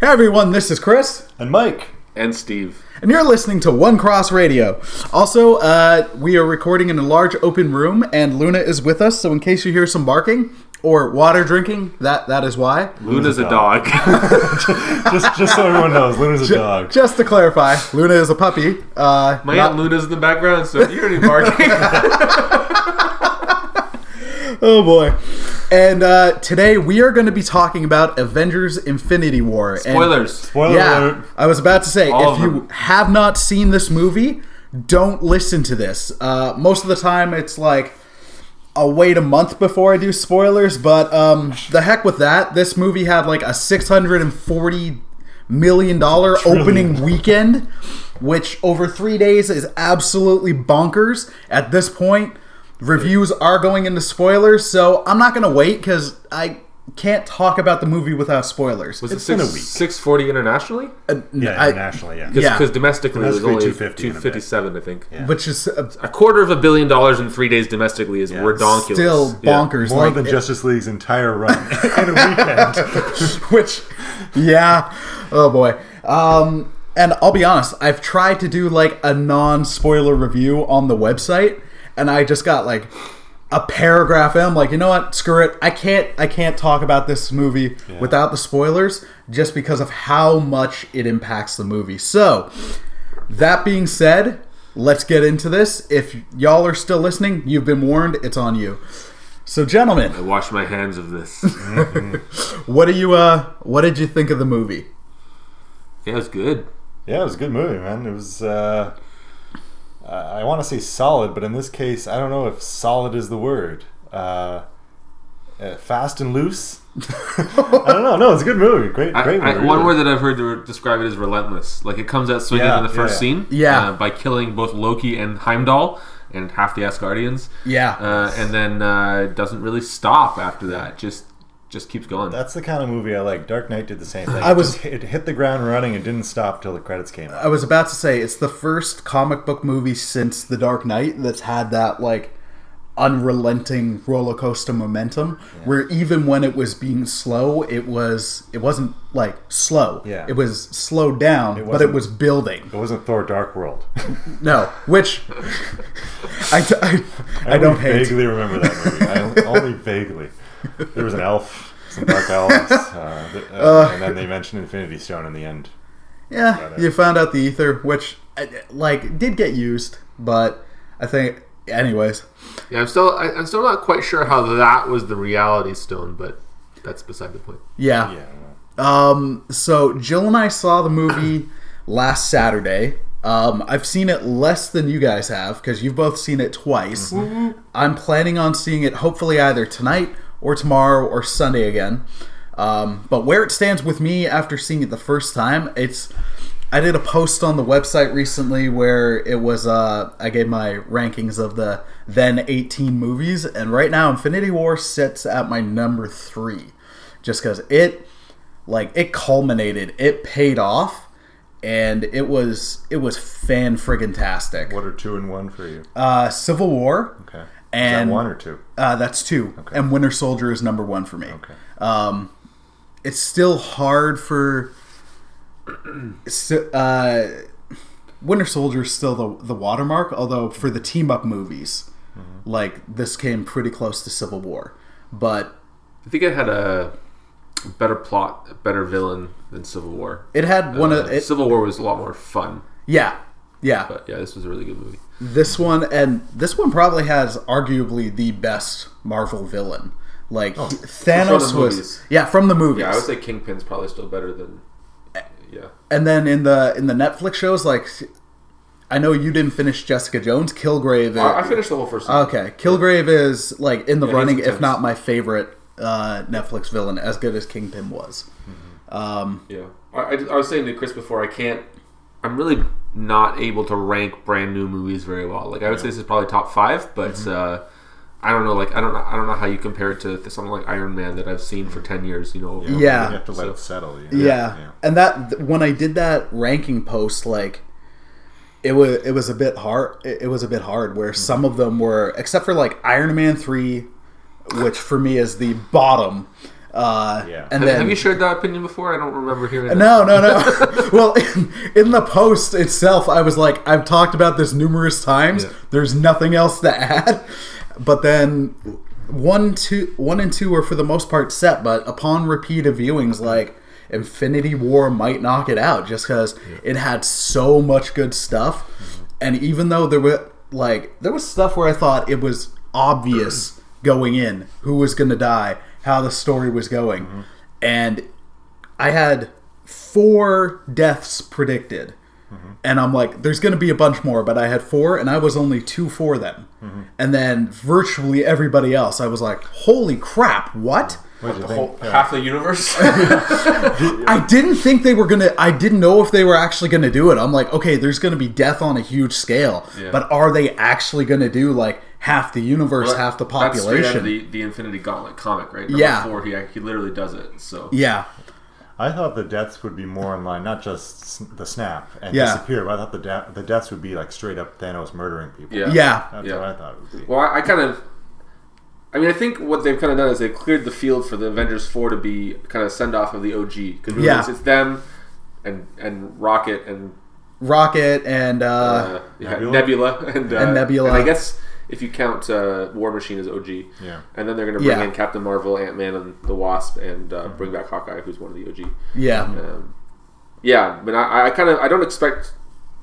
Hey everyone, this is Chris, And Mike. and Steve. and you're listening to One Cross Radio. Also, uh, we are recording in a large open room, and Luna is with us. So, in case you hear some barking or water drinking, that that is why. Luna's a a dog. Just just so everyone knows, Luna's a dog. Just to clarify, Luna is a puppy. Uh, My not- aunt Luna's in the background, so if you hear any barking, oh boy! And uh, today we are going to be talking about Avengers: Infinity War. And- spoilers. Spoiler yeah, alert. I was about to say, All if you have not seen this movie, don't listen to this. Uh, most of the time, it's like I'll wait a month before I do spoilers, but um, the heck with that. This movie had like a six hundred and forty million dollar opening weekend, which over three days is absolutely bonkers. At this point, reviews are going into spoilers, so I'm not gonna wait because I can't talk about the movie without spoilers. Was It's it been a week. 640 internationally? Uh, Yeah, I- internationally, yeah. Because Yeah. domestically it was Domestically, only 250 and a bit. 257, I think. Yeah. which is uh, A quarter of a billion dollars in three days domestically is Yeah. redonkulous. still Yeah. bonkers. More like, than it- Justice League's entire run in a weekend. which, yeah, oh boy. Um, and I'll be honest, I've tried to do like a non-spoiler review on the website, and I just got like a paragraph in. I'm like, you know what? Screw it. I can't. I can't talk about this movie without the spoilers, just because of how much it impacts the movie. So, that being said, let's get into this. If y'all are still listening, you've been warned. It's on you. So, gentlemen, I wash my hands of this. what do you uh? What did you think of the movie? yeah, it was good. Yeah, it was a good movie, man. It was. Uh, I want to say solid, but in this case, I don't know if solid is the word. Uh, uh, fast and loose. I don't know. No, it's a good movie. Great, I, great I, movie. one word that I've heard to describe it is relentless. Like it comes out swinging Yeah, in the first yeah. scene, Yeah. uh, by killing both Loki and Heimdall and half the Asgardians, Yeah. uh, and then uh, doesn't really stop after that. Just just keeps going. That's the kind of movie I like. Dark Knight did the same thing. I It was- just hit, it hit the ground running and didn't stop till the credits came out. I was about to say it's the first comic book movie since The Dark Knight that's had that like unrelenting roller coaster momentum where even when it was being slow it was it wasn't like slow Yeah. it was slowed down but it wasn't- building It wasn't Thor: Dark World. no which I, I, I don't only hate vaguely remember that movie. I only vaguely. There was an elf, some dark elves, uh, th- uh, and then they mentioned Infinity Stone in the end. yeah you found out the Aether which uh, like did get used but I think anyways Yeah, I'm still I, I'm still not quite sure how that was the reality stone, but that's beside the point. yeah. Yeah. Um, so Jill and I saw the movie last Saturday. Um, I've seen it less than you guys have because you've both seen it twice. I'm planning on seeing it hopefully either tonight or tomorrow or Sunday again. Um, but where it stands with me after seeing it the first time, it's I did a post on the website recently where it was uh, I gave my rankings of the then 18 movies, and right now Infinity War sits at my number three, just because it like it culminated, it paid off, and it was it was fan friggin' tastic. What are two and one for you? Uh, Civil War, Okay. Is and that one or two? uh, that's two, and Winter Soldier is number one for me. Okay. Um, it's still hard for. Uh, Winter Soldier is still the the watermark, although for the team up movies, like this came pretty close to Civil War, but I think it had a better plot, a better villain than Civil War. it had one Uh, of it. Civil War was a lot more fun, Yeah, yeah. but yeah, this was a really good movie. This one and this one probably has arguably the best Marvel villain. Like he- Thanos the was movies. yeah from the movies. Yeah, I would say Kingpin's probably still better than. Yeah, and then in the in the Netflix shows, like I know you didn't finish Jessica Jones. Kilgrave. I, I finished the whole first. season. okay, Kilgrave is like in the Yeah, running, if not my favorite uh, Netflix villain, as good as Kingpin was. Um, Yeah, I, I, I was saying to Chris before, I can't. I'm really not able to rank brand new movies very well. Like I would say this is probably top five, but Mm-hmm. uh, I don't know. Like I don't know. I don't know how you compare it to something like Iron Man that I've seen for ten years. You know. Yeah. You have to let So- it settle. you know? yeah. and that when I did that ranking post, like it was it was a bit hard. It, it was a bit hard where some of them were, except for like Iron Man three, which for me is the bottom. Uh, Yeah. And Have, then have you shared that opinion before? I don't remember hearing. that. no, no, no. well, in, in the post itself, I was like, I've talked about this numerous times. Yeah. There's nothing else to add. But then one, two, one and two are for the most part set. But upon repeated viewings, like Infinity War might knock it out just because it had so much good stuff. And even though there were like there was stuff where I thought it was obvious going in who was going to die, how the story was going, and I had four deaths predicted. And I'm like, there's going to be a bunch more, but I had four, and I was only two for them. And then virtually everybody else, I was like, holy crap, what? What The whole. Yeah. half the universe. I didn't think they were going to, I didn't know if they were actually going to do it. I'm like, okay, there's going to be death on a huge scale, Yeah. but are they actually going to do like half the universe, half the That's straight out population? of the, the Infinity Gauntlet comic, right? Number Yeah. Four, he, he literally does it. So yeah. I thought the deaths would be more in line, not just the snap and Yeah. disappear, but I thought the de- the deaths would be like straight up Thanos murdering people. yeah, Yeah. That's Yeah. what I thought it would be. Well, I, I kind of. I mean, I think what they've kind of done is they've cleared the field for the Avengers Four to be kind of send off of the OG because really Yeah. it's, it's them and and Rocket and Rocket and, uh, uh, yeah, Nebula? Nebula, and, uh, And Nebula. and I guess if you count uh, War Machine as OG, Yeah. and then they're going to bring Yeah. in Captain Marvel, Ant Man, and the Wasp, and uh, bring back Hawkeye, who's one of the OG. yeah. Um, yeah, but I, I kind of I don't expect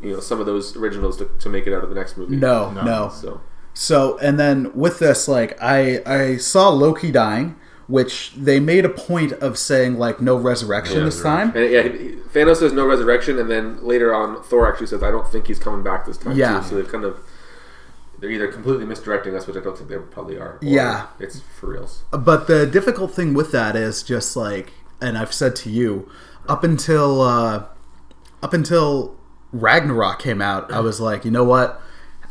you know some of those originals to, to make it out of the next movie. No, No. no. So So, and then with this, like, I I saw Loki dying, which they made a point of saying like no resurrection Yeah, this time. and yeah, he- he- Thanos says no resurrection, and then later on Thor actually says I don't think he's coming back this time. Yeah. too. So they've kind of they're either completely misdirecting us, which I don't think they probably are. or Yeah. it's for reals. But the difficult thing with that is just like, and I've said to you, up until uh, up until Ragnarok came out, I was like, you know what?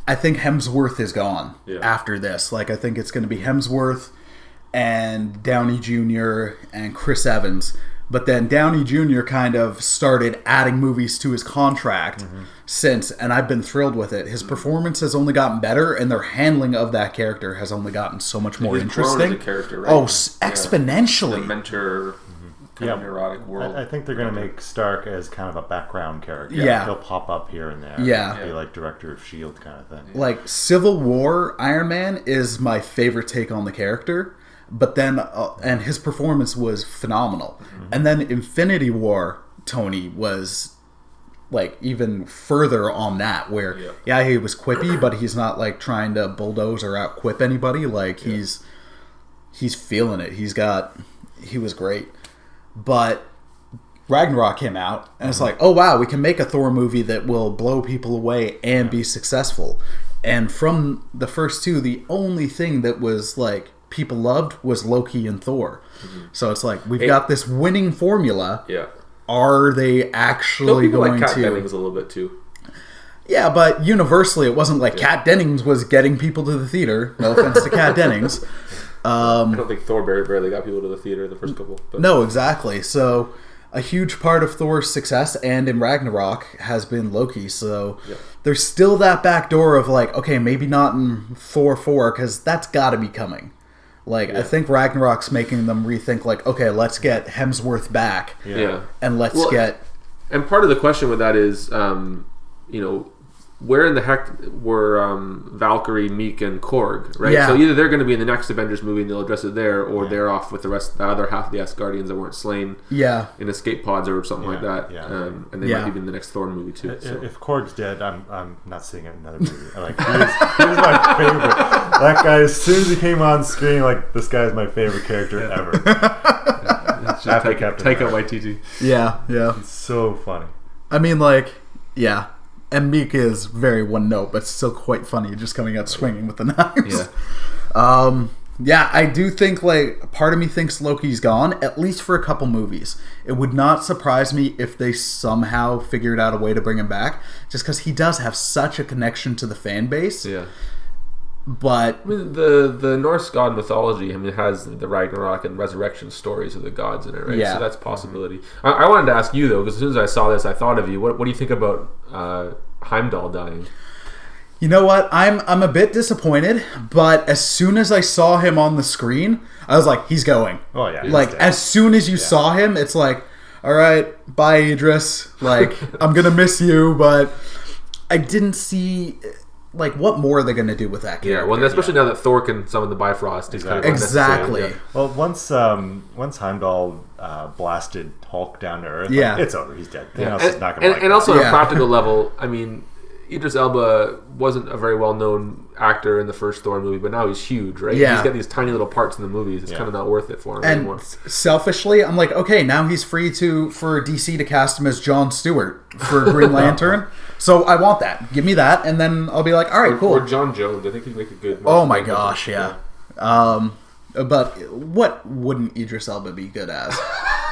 I think Hemsworth is gone Yeah. after this. Like, I think it's going to be Hemsworth and Downey Jr. and Chris Evans. But then Downey Jr. kind of started adding movies to his contract mm-hmm. since, and I've been thrilled with it. His mm-hmm. performance has only gotten better, and their handling of that character has only gotten so much more He's grown as interesting. a character, right? Oh, Yeah. Uh, exponentially. The mentor, mm-hmm. kind of Yeah. neurotic world. I, I think they're going to make Stark as kind of a background character. Yeah. He'll pop up here and there. Yeah. Be Yeah. like director of S.H.I.E.L.D. kind of thing. like Civil War Iron Man is my favorite take on the character, but then uh, and his performance was phenomenal. And then Infinity War Tony was like even further on that where Yeah. yeah, he was quippy but he's not like trying to bulldoze or out quip anybody like he's he's feeling it. He's got he was great. But Ragnarok came out, and it's like, oh wow, we can make a Thor movie that will blow people away and be successful. And from the first two, the only thing that was like people loved was Loki and Thor. Mm-hmm. So it's like we've Hey. got this winning formula. yeah. Are they actually going like to? Dennings a little bit too. Yeah, but universally, it wasn't like Kat Dennings was getting people to the theater. No offense to Kat Dennings. Um, I don't think Thor barely, got people to the theater the first couple. But No, exactly. So a huge part of Thor's success and in Ragnarok has been Loki. So Yep. there's still that back door of like, okay, maybe not in Thor 4 because that's got to be coming. Like, I think Ragnarok's making them rethink, like, okay, let's get Hemsworth back yeah. and let's Well, get. And part of the question with that is, um, you know, where in the heck were um, Valkyrie, Miek, and Korg? Right. Yeah. So either they're going to be in the next Avengers movie and they'll address it there, or they're off with the rest, the other half of the Asgardians that weren't slain Yeah. in escape pods or something like that. yeah. Um, and they Yeah. might be in the next Thor movie too. I- So. If Korg's dead, I'm I'm not seeing another movie. Like he is, he is my favorite. That guy, as soon as he came on screen, like this guy is my favorite character ever. After Take, Captain take out America. YTT. Yeah. Yeah. So funny. I mean, like, yeah. And Miek is very one note, but still quite funny, just coming out swinging with the knives. Yeah. Um, yeah, I do think like part of me thinks Loki's gone at least for a couple movies. It would not surprise me if they somehow figured out a way to bring him back, just because he does have such a connection to the fan base. Yeah. But I mean, the the Norse god mythology. I mean, it has the Ragnarok and resurrection stories of the gods in it, right? Yeah. So that's a possibility. I, I wanted to ask you though, because as soon as I saw this, I thought of you. What, what do you think about uh, Heimdall dying? You know what? I'm I'm a bit disappointed, but as soon as I saw him on the screen, I was like, he's going. Oh yeah. like he's as soon as you saw him, it's like, all right, bye Idris. Like I'm gonna miss you, but I didn't see like what more are they gonna do with that Yeah, character? well, especially now that Thor can summon the Bifrost, he's kind of exactly. unnecessary, Well, once um, once Heimdall uh, blasted Hulk down to Earth, Yeah. like, it's over. He's dead. Yeah. Thanos And, is not and, gonna like and also on Yeah. a practical level, I mean, Idris Elba wasn't a very well known actor in the first Thor movie, but now he's huge, right? Yeah. He's got these tiny little parts in the movies. It's Yeah. kind of not worth it for him And anymore. selfishly, I'm like, okay, now he's free to for DC to cast him as John Stewart for Green Lantern. so I want that. Give me that, and then I'll be like, all right, Or, cool. or John Jones. I think he'd make a good. Oh my gosh, Legend. yeah. Um, but what wouldn't Idris Elba be good as?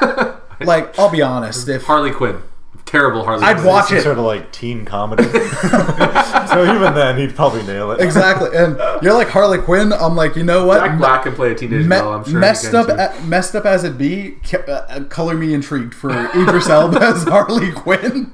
like, I'll be honest, if Harley Quinn. Terrible Harley I'd Quinn. watch it. sort of like teen comedy. so even then, he'd probably nail it. exactly, and you're like Harley Quinn, I'm like, you know what? Jack Black can play a teenage Me- girl, I'm sure. messed up, a- messed up as it be, ca- uh, color me intrigued for Idris Elba as Harley Quinn.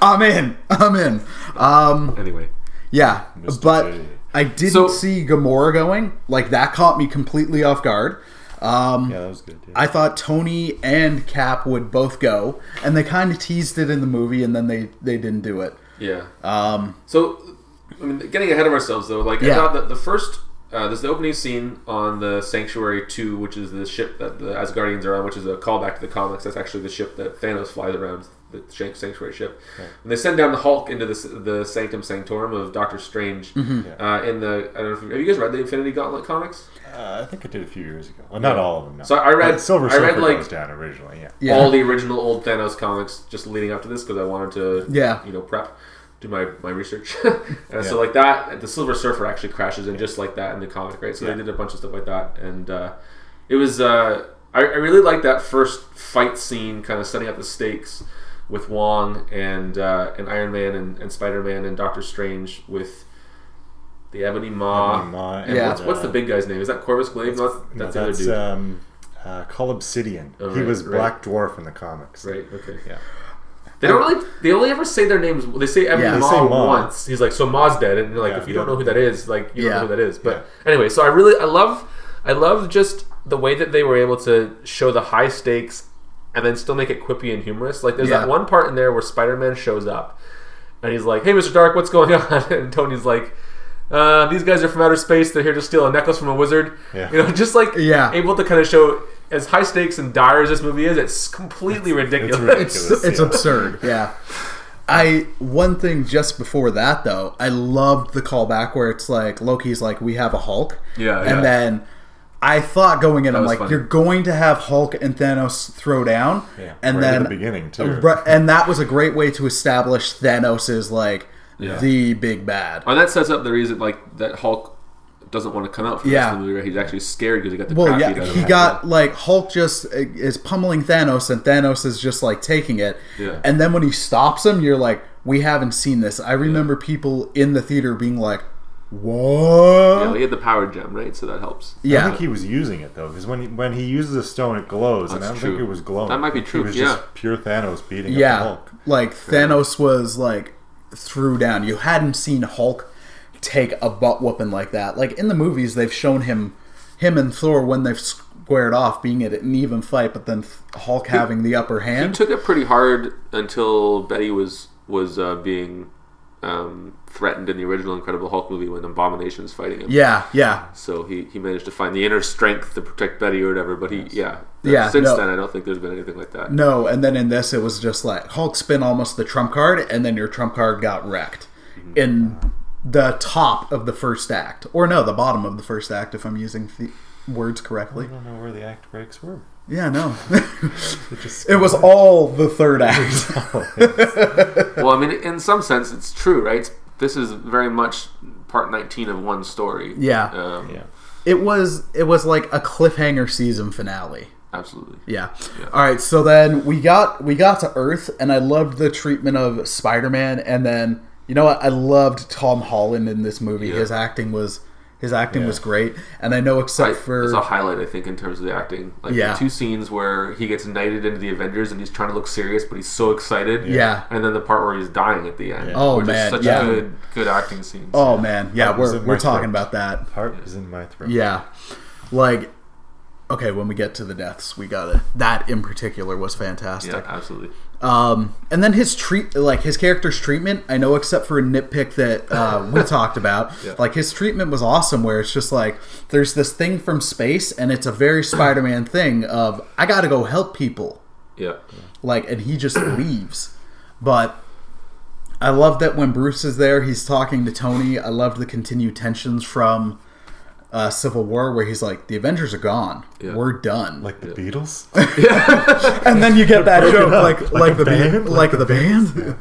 I'm in. I'm in. Um, Anyway. yeah, Mr. but J. I didn't So- see Gamora going. Like that caught me completely off guard. Um, Yeah, that was good. Yeah. I thought Tony and Cap would both go, and they kind of teased it in the movie, and then they they didn't do it. Yeah. Um, So, I mean, getting ahead of ourselves though, like I thought that the first, uh, there's the opening scene on the Sanctuary Two, which is the ship that the Asgardians are on, which is a callback to the comics. That's actually the ship that Thanos flies around, the Sanctuary ship. And they send down the Hulk into the, the Sanctum Sanctorum of Doctor Strange. Mm-hmm. Uh, in the, I don't know if have you guys read the Infinity Gauntlet comics? Uh, I think I did a few years ago. Well, not all of them. No. So I read- But Silver I read, Surfer like- goes down originally. Yeah. yeah, all the original old Thanos comics just leading up to this because I wanted to, Yeah. you know, prep, do my, my research. and Yeah. so like that, the Silver Surfer actually crashes in just like that in the comic, right? So Yeah. they did a bunch of stuff like that, and uh, it was uh, I, I really liked that first fight scene, kind of setting up the stakes with Wong and uh, and Iron Man and, and Spider Man and Doctor Strange with. The Ebony Maw. Ebony Maw and Yeah. what's, what's the big guy's name? Is that Corvus Glaive? No, that's, No, that's the other dude. um, uh, Cull Obsidian. Oh, he right, was right. Black Dwarf in the comics. right. Okay. Yeah. They don't really. They only ever say their names. They say Ebony Yeah. They Maw Maw. once. He's like, so Maw's dead, and you're like, Yeah, if you don't know who that is, like, you don't know who that is. But anyway, so I really, I love, I love just the way that they were able to show the high stakes and then still make it quippy and humorous. Like, there's Yeah. that one part in there where Spider-Man shows up, and he's like, "Hey, Mr. Stark, what's going on?" And Tony's like. Uh, these guys are from outer space. They're here to steal a necklace from a wizard. Yeah. You know, just like Yeah. able to kind of show as high stakes and dire as this movie is, it's completely ridiculous. ridiculous. it's it's yeah. absurd. Yeah. I one thing just before that though, I loved the callback where it's like Loki's like, "We have a Hulk," Yeah, and yeah. then I thought going in, I'm like, funny. "You're going to have Hulk and Thanos throw down," Yeah. and right at then the beginning too. And that was a great way to establish Thanos's like Yeah. the big bad. And that sets up the reason like that Hulk doesn't want to come out for the Yeah. the movie. Right? He's actually scared because he got the Well, crap yeah, beat out of he him. got like Hulk just uh, is pummeling Thanos, and Thanos is just like taking it. Yeah. And then when he stops him, you're like, we haven't seen this. I remember people in the theater being like, "What?" Yeah, he had the power gem, right? So that helps. Yeah, I think he was using it though, because when he, when he uses a stone, it glows, and I That's don't think true. it was glowing. That might be true, It was yeah. just pure Thanos beating up the yeah. Hulk. Like Thanos was like threw down. You hadn't seen Hulk take a butt whooping like that. Like in the movies, they've shown him, him and Thor when they've squared off, being at an even fight, but then Hulk having the upper hand. He took it pretty hard until Betty was was uh, being um, threatened in the original Incredible Hulk movie when Abomination is fighting him. yeah, yeah. So he, he managed to find the inner strength to protect Betty or whatever. But he yeah Yeah, Since no. then, I don't think there's been anything like that. No, and then in this, it was just like Hulk spin almost the trump card, and then your trump card got wrecked in the top of the first act, or no, the bottom of the first act, if I'm using the words correctly. I don't know where the act breaks were. Yeah, no, It was all the third act. Well, I mean, in some sense, it's true, right? This is very much part 19 of one story. Yeah. Um, yeah. it was it was like a cliffhanger season finale. Absolutely. Yeah. All right. So then we got we got to Earth, and I loved the treatment of Spider Man, and then you know what? I loved Tom Holland in this movie. Yeah. His acting was His acting Yeah. was great, and I know except I, for it's a highlight, I think, in terms of the acting. Like Yeah. the two scenes where he gets knighted into the Avengers and he's trying to look serious, but he's so excited. Yeah. And then the part where he's dying at the end. Yeah. Oh, which man, is such yeah. good, good acting scenes. oh man, yeah, Heart we're we're my talking throat. about that. Heart is in my throat. Yeah, like okay, when we get to the deaths, we got it. That in particular was fantastic. yeah, absolutely. Um, and then his treat, like his character's treatment, I know except for a nitpick that uh, we talked about, Yeah. like his treatment was awesome. Where it's just like there's this thing from space, and it's a very Spider-Man thing of I got to go help people, Yeah. like, and he just leaves. But I love that when Bruce is there, he's talking to Tony. I loved the continued tensions from uh, Civil War, where he's like, "The Avengers are gone, Yeah. we're done." Like the Beatles. and then you get that joke like Like like, the band? band, Like like the band.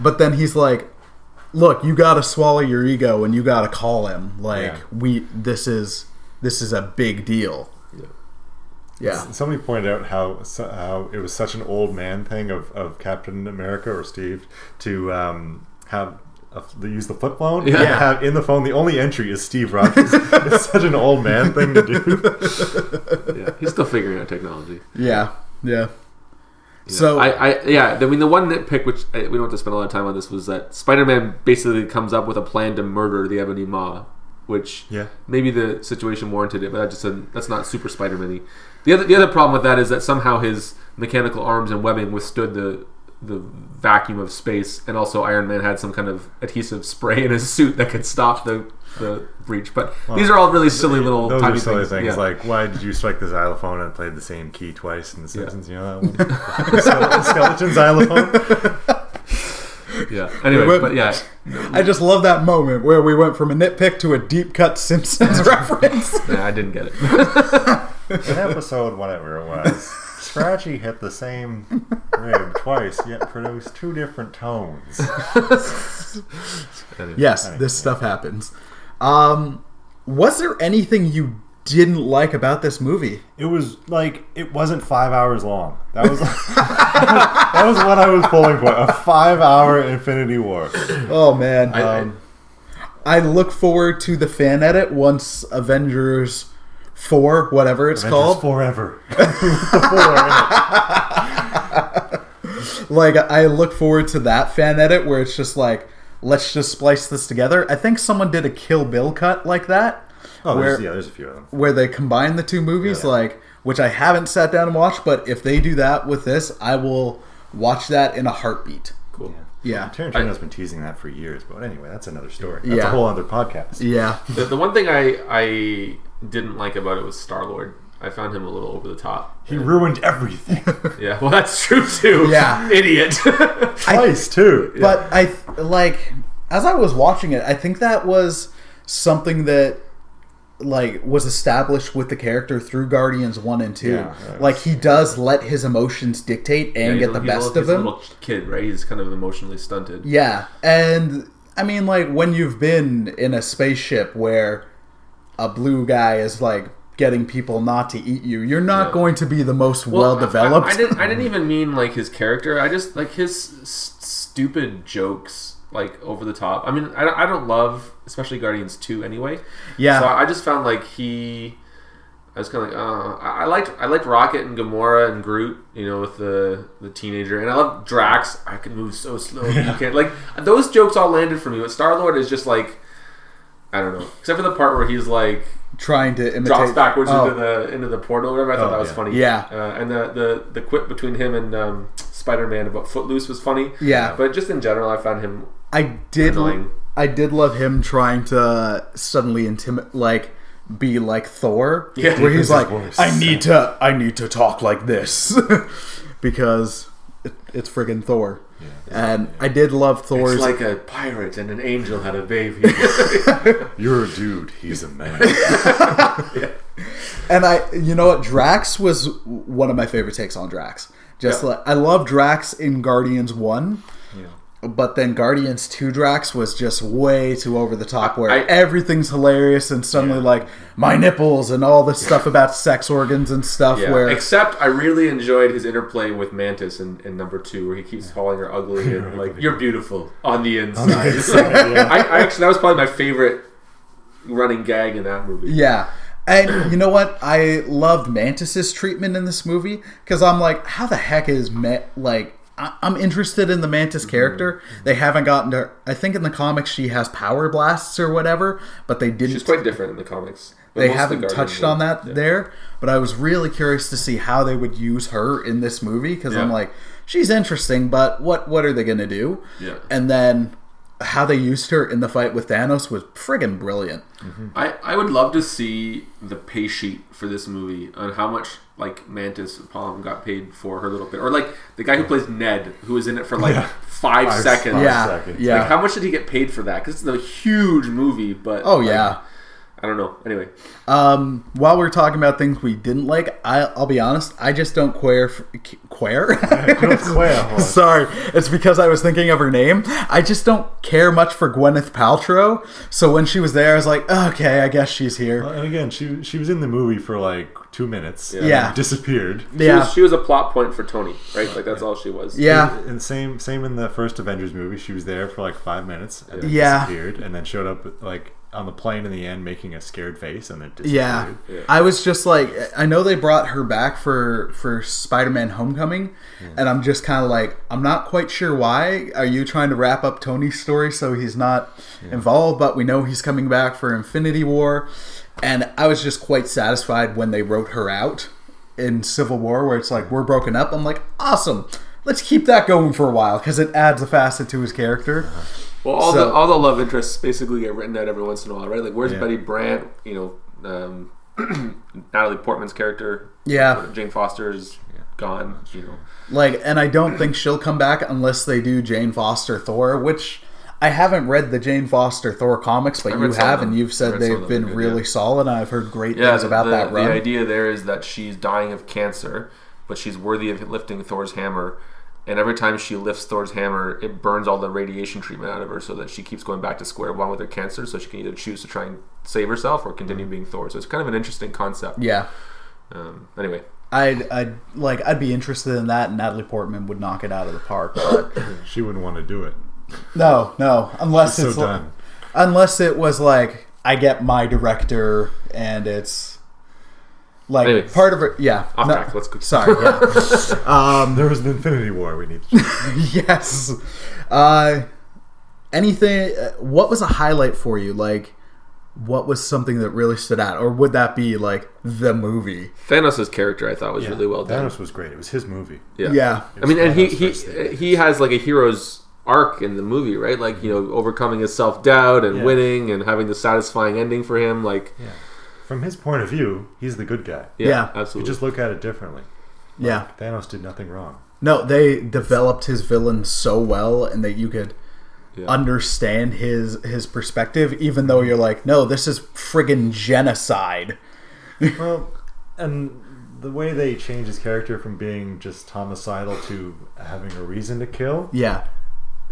but then he's like, "Look, you got to swallow your ego and you got to call him. Like Yeah. we this is this is a big deal." Yeah. Yeah. Somebody pointed out how how it was such an old man thing of, of Captain America or Steve to um, have a, they use the flip phone. Yeah. and Have in the phone the only entry is Steve Rogers. it's such an old man thing to do. Yeah. He's still figuring out technology. Yeah. Yeah. Yeah. So I, I yeah, I mean the one nitpick which I, we don't have to spend a lot of time on this was that Spider-Man basically comes up with a plan to murder the Ebony Maw, which Yeah. maybe the situation warranted it, but that just doesn't, that's not super Spider-Man-y. The other the other problem with that is that somehow his mechanical arms and webbing withstood the the vacuum of space, and also Iron Man had some kind of adhesive spray in his suit that could stop the the breach. But these are all really silly little Those tiny are silly things. things, Yeah. like why did you strike the xylophone and played the same key twice in The Yeah. Simpsons? You know that one? Skeleton- skeleton xylophone. yeah. Anyway, went- but yeah, I just love that moment where we went from a nitpick to a deep cut Simpsons reference. yeah, I didn't get it. An episode whatever it was, Scratchy hit the same rib twice, yet produced two different tones. Anyway. yes, this stuff happens. Um, was there anything you didn't like about this movie? It was like it wasn't five hours long. That was that was what I was pulling for. A five-hour Infinity War. Oh man, I- um, I look forward to the fan edit once Avengers Four, whatever it's Avengers called. forever. four it. Like I look forward to that fan edit where it's just like, let's just splice this together. I think someone did a Kill Bill cut like that, Oh, where there's, yeah, there's a few of them. where they combine the two movies, Yeah. like which I haven't sat down and watched. But if they do that with this, I will watch that in a heartbeat. Cool. Yeah, Yeah. Tarantino's been teasing that for years, but anyway, that's another story. That's Yeah. a whole other podcast. yeah, The, the one thing I I didn't like about it was Star Lord. I found him a little over the top. He ruined everything Yeah, well, that's true too. Yeah. idiot. twice too. But I like as I was watching it, I think that was something that like was established with the character through Guardians 1 and 2. Yeah, that like he does let his emotions dictate and Yeah, get the he's a- best he's of a him. little kid, right? He's kind of emotionally stunted. Yeah. And I mean like when you've been in a spaceship where a blue guy is like getting people not to eat you, you're not Yeah. going to be the most well, I- developed. I, I didn't. I didn't even mean like his character. I just like his s- stupid jokes, like over the top. I mean, I, don't- I don't love, especially Guardians Two, anyway. Yeah. So I just found like he. I was kind of like, uh, I I liked I liked Rocket and Gamora and Groot, you know, with the the teenager, and I love Drax. I can move so slow, you can't. Like those jokes all landed for me, but Star Lord is just like, I don't know, except for the part where he's like trying to imitate drops backwards Oh, into the into the portal or whatever. I thought Oh, that was yeah. funny. Yeah. uh, and the, the the quip between him and um, Spider Man about Footloose was funny. Yeah. but just in general, I found him. I did. Annoying. I did love him trying to suddenly intimidate, like be like Thor, Yeah. where he's like, "I need to, I need to talk like this," because it, it's friggin' Thor. And um, I did love Thor's. It's like a pirate and an angel had a baby. You're a dude. He's a man. and I, you know what, Drax was one of my favorite takes on Drax. Just Yeah. like I love Drax in Guardians One. Yeah. But then Guardians 2 Drax was just way too over the top where I- everything's hilarious and suddenly Yeah. like my nipples and all this stuff about sex organs and stuff yeah. where Except I really enjoyed his interplay with Mantis in, in number two, where he keeps calling her ugly and like you're beautiful on the inside. inside, yeah. I, I actually that was probably my favorite running gag in that movie. Yeah. And you know what? I loved Mantis's treatment in this movie because I'm like, how the heck is Ma- like I- I'm interested in the Mantis mm-hmm. character. Mm-hmm. They haven't gotten to. I think in the comics she has power blasts or whatever, but they didn't. She's quite different in the comics. They the haven't Guardians touched on that there. But I was really curious to see how they would use her in this movie because I'm like, she's interesting, but what what are they gonna do? Yeah. And then how they used her in the fight with Thanos was friggin' brilliant. Mm-hmm. I, I would love to see the pay sheet for this movie on how much like Mantis Palm got paid for her little bit, or like the guy who plays Ned, who was in it for like Yeah. five, Five- seconds. five Yeah, seconds. yeah. Like how much did he get paid for that? Because it's a huge movie, but Oh like, yeah. I don't know. Anyway, Um, while we're talking about things we didn't like, I, I'll be honest, I just don't queer. f- Queer? Well, Sorry, it's because I was thinking of her name. I just don't care much for Gwyneth Paltrow. So when she was there, I was like, okay, I guess she's here. and again, she she was in the movie for like two minutes. and Yeah. disappeared. she, Yeah, was, she was a plot point for Tony, right? Like that's all she was. yeah, And same same in the first Avengers movie. She was there for like five minutes and then Yeah. disappeared, and then showed up like on the plane in the end, making a scared face, and then disappeared. yeah. I was just like, I know they brought her back for for Spider-Man: Homecoming, hmm. and I'm just kind of like, I'm not quite sure why. Are you trying to wrap up Tony's story so he's not involved? But we know he's coming back for Infinity War, and I was just quite satisfied when they wrote her out in Civil War, where it's like we're broken up. I'm like, awesome. Let's keep that going for a while because it adds a facet to his character. Uh-huh. Well, all So- the all the love interests basically get written out every once in a while, right? Like where's Yeah. Betty Brant? You know, um, Natalie Portman's character. Yeah. Jane Foster's gone. You know. Like, and I don't think she'll come back unless they do Jane Foster Thor, which I haven't read the Jane Foster Thor comics, but you read some of have, and you've said read some of they've been good, really yeah. solid. I've heard great Yeah, things the, about the, that the idea there is that she's dying of cancer, but she's worthy of lifting Thor's hammer. And every time she lifts Thor's hammer, it burns all the radiation treatment out of her, so that she keeps going back to square one with her cancer. So she can either choose to try and save herself or continue being Thor. So it's kind of an interesting concept. yeah, Um, anyway, I'd, I'd like, I'd be interested in that. And Natalie Portman would knock it out of the park. But She wouldn't want to do it. no, no, unless So it's like, done. unless it was like I get my director and it's like Anyways. part of it. Yeah, off no- track. Let's go. Sorry. Yeah. um, There was an Infinity War. We need. To yes. Uh, anything? uh, What was a highlight for you? Like, what was something that really stood out, or would that be like the movie? Thanos' character, I thought, was really well done. Thanos was great. It was his movie. Yeah. Yeah. I mean, and he he thing. he has like a hero's arc in the movie, right? Like you know, overcoming his self doubt and Yeah. winning and having the satisfying ending for him. Like, Yeah. From his point of view, he's the good guy. yeah, Yeah. You absolutely. just look at it differently. Yeah. Thanos did nothing wrong. No, they developed his villain so well, and that you could Yeah. understand his his perspective, even though you're like, no, this is friggin' genocide. Well, and the way they changed his character from being just homicidal to having a reason to kill, Yeah.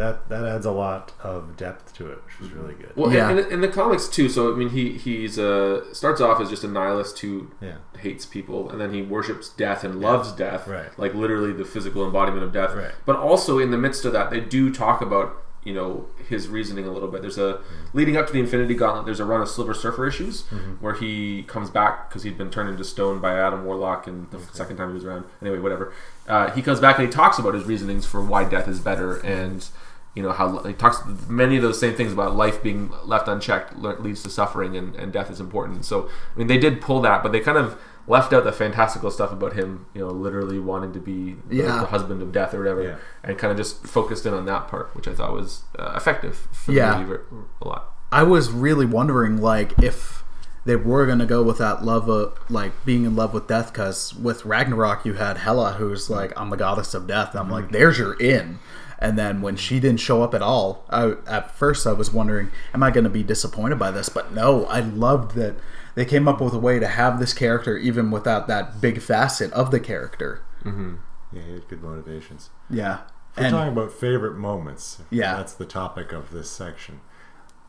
That that adds a lot of depth to it, which is really good. Well, Yeah. in, in the comics too. So I mean, he he's uh starts off as just a nihilist who Yeah. hates people, and then he worships death and loves death, Right. Like literally the physical embodiment of death. Right. But also in the midst of that, they do talk about you know his reasoning a little bit. There's a leading up to the Infinity Gauntlet. There's a run of Silver Surfer issues where he comes back because he'd been turned into stone by Adam Warlock, and the second time he was around. Anyway, whatever. Uh, he comes back and he talks about his reasonings for why death is better and you know how he talks many of those same things about life being left unchecked leads to suffering and, and death is important so i mean they did pull that but they kind of left out the fantastical stuff about him you know literally wanting to be the, Yeah. the husband of death or whatever Yeah. and kind of just focused in on that part which i thought was uh, effective for Yeah. the movie a lot I was really wondering, like, if they were gonna go with that love of like being in love with death, because with Ragnarok you had Hela, who's like, I'm the goddess of death. I'm like, there's your in. And then when she didn't show up at all, I, at first I was wondering, am I going to be disappointed by this? But no, I loved that they came up with a way to have this character even without that big facet of the character. Yeah, he had good motivations. Yeah, If we're and talking about favorite moments, Yeah. that's the topic of this section.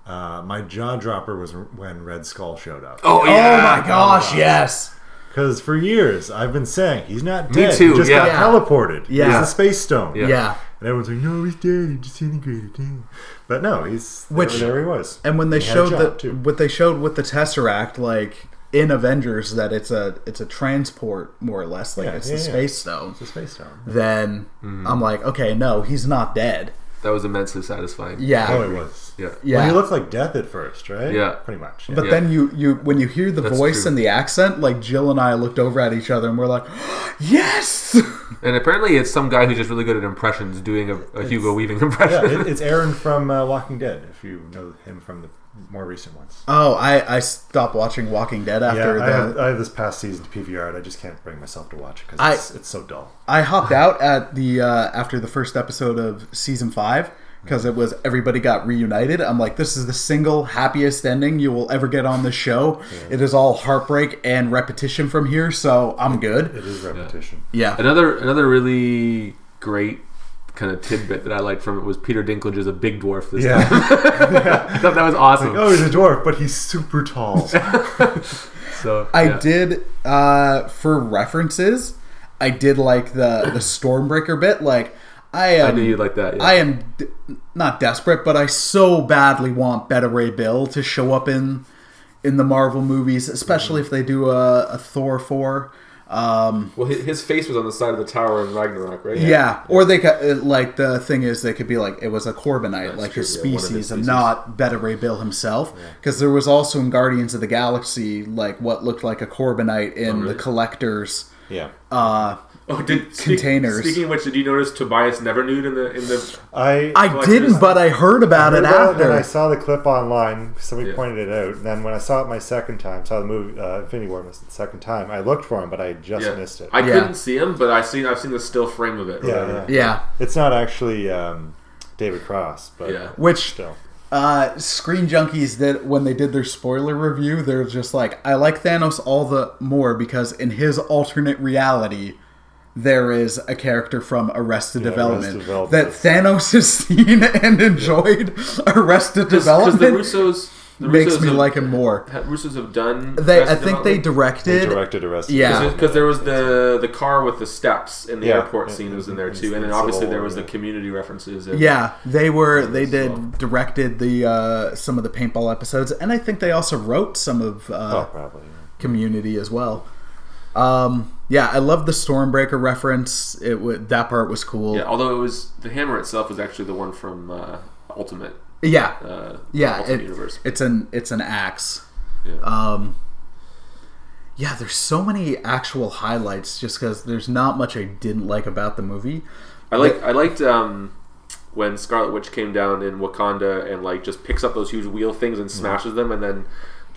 Uh, my jaw dropper was when Red Skull showed up. oh yeah. oh my gosh, yes, Because for years I've been saying he's not dead. Me dead. too, He just yeah. got teleported. Yeah. He's the space stone. Yeah. yeah, and everyone's like, "No, he's dead. He disintegrated." Damn. But no, he's Which- there, there he was. And when they He showed job, that, too. what they showed with the Tesseract, like in Avengers, that it's a it's a transport more or less, like Yeah, it's yeah, the yeah. Space Stone. It's a space stone. Then Mm-hmm. I'm like, okay, no, he's not dead. That was immensely satisfying. Yeah, Oh, it was. Yeah. yeah. Well, he looked like death at first, right? Yeah. pretty much. yeah. But Yeah. then you you when you hear the That's voice true. and the accent, like Jill and I looked over at each other and we're like, yes. And apparently, it's some guy who's just really good at impressions, doing a, a Hugo Weaving impression. yeah, it, it's Aaron from uh, Walking Dead. If you know him from the more recent ones. Oh, I I stopped watching Walking Dead after yeah, I the. have, I have this past season to PVR, and I just can't bring myself to watch it because it's, it's so dull. I hopped out at the uh, after the first episode of season five because it was everybody got reunited. I'm like, this is the single happiest ending you will ever get on this show. It is all heartbreak and repetition from here, so I'm good. It is repetition. Yeah, Another another really great kind of tidbit that I liked from it was Peter Dinklage is a big dwarf this Yeah. time. I thought that was awesome. oh, he's a dwarf, but he's super tall. So I yeah. did uh, for references. I did like the the Stormbreaker bit. Like I I knew you'd like that. Yeah. I am d- not desperate, but I so badly want Beta Ray Bill to show up in in the Marvel movies, especially if they do a, a Thor four. Um, well, his, face was on the side of the tower in Ragnarok, right? yeah. or they could like the thing is they could be like it was a Korbinite, like true, his yeah, of his species, and not Beta Ray Bill himself. Because there was also in Guardians of the Galaxy like what looked like a Korbinite in really? the Collector's. yeah. Uh, Oh, did speak- Containers. Speaking of which, did you notice Tobias never nude in the in the? I I didn't, but I heard about heard it about and after. I saw the clip online. Somebody Yeah. pointed it out. And then when I saw it my second time, saw the movie uh, Infinity War the second time, I looked for him, but I just Yeah. missed it. I Yeah. couldn't see him, but I seen I've seen the still frame of it. or Yeah, yeah, it's not actually um, David Cross, but Yeah. which still. uh, Screen Junkies did when they did their spoiler review. They're just like, I like Thanos all the more because in his alternate reality, there is a character from Arrested, Yeah, Development, Arrested Development. that Thanos has seen and enjoyed. Arrested Because Development the Russos the makes Russos me have- like him more. Russos have done. They, I think they directed. They directed Arrested Yeah. Because there was the the car with the steps in the Yeah. airport Yeah, scene was in there too, and then obviously there was the community references. And, Yeah, they were. They did So- directed the uh, some of the paintball episodes, and I think they also wrote some of uh, Oh, probably. Community as well. Um, yeah, I love the Stormbreaker reference. It w- that part was cool. yeah. Although it was the hammer itself was actually the one from uh, Ultimate. yeah, Uh, yeah. Ultimate it- Universe. it's an it's an axe. Yeah. Um, yeah, there's so many actual highlights just because there's not much I didn't like about the movie. I like I liked um, when Scarlet Witch came down in Wakanda and like just picks up those huge wheel things and smashes them, and then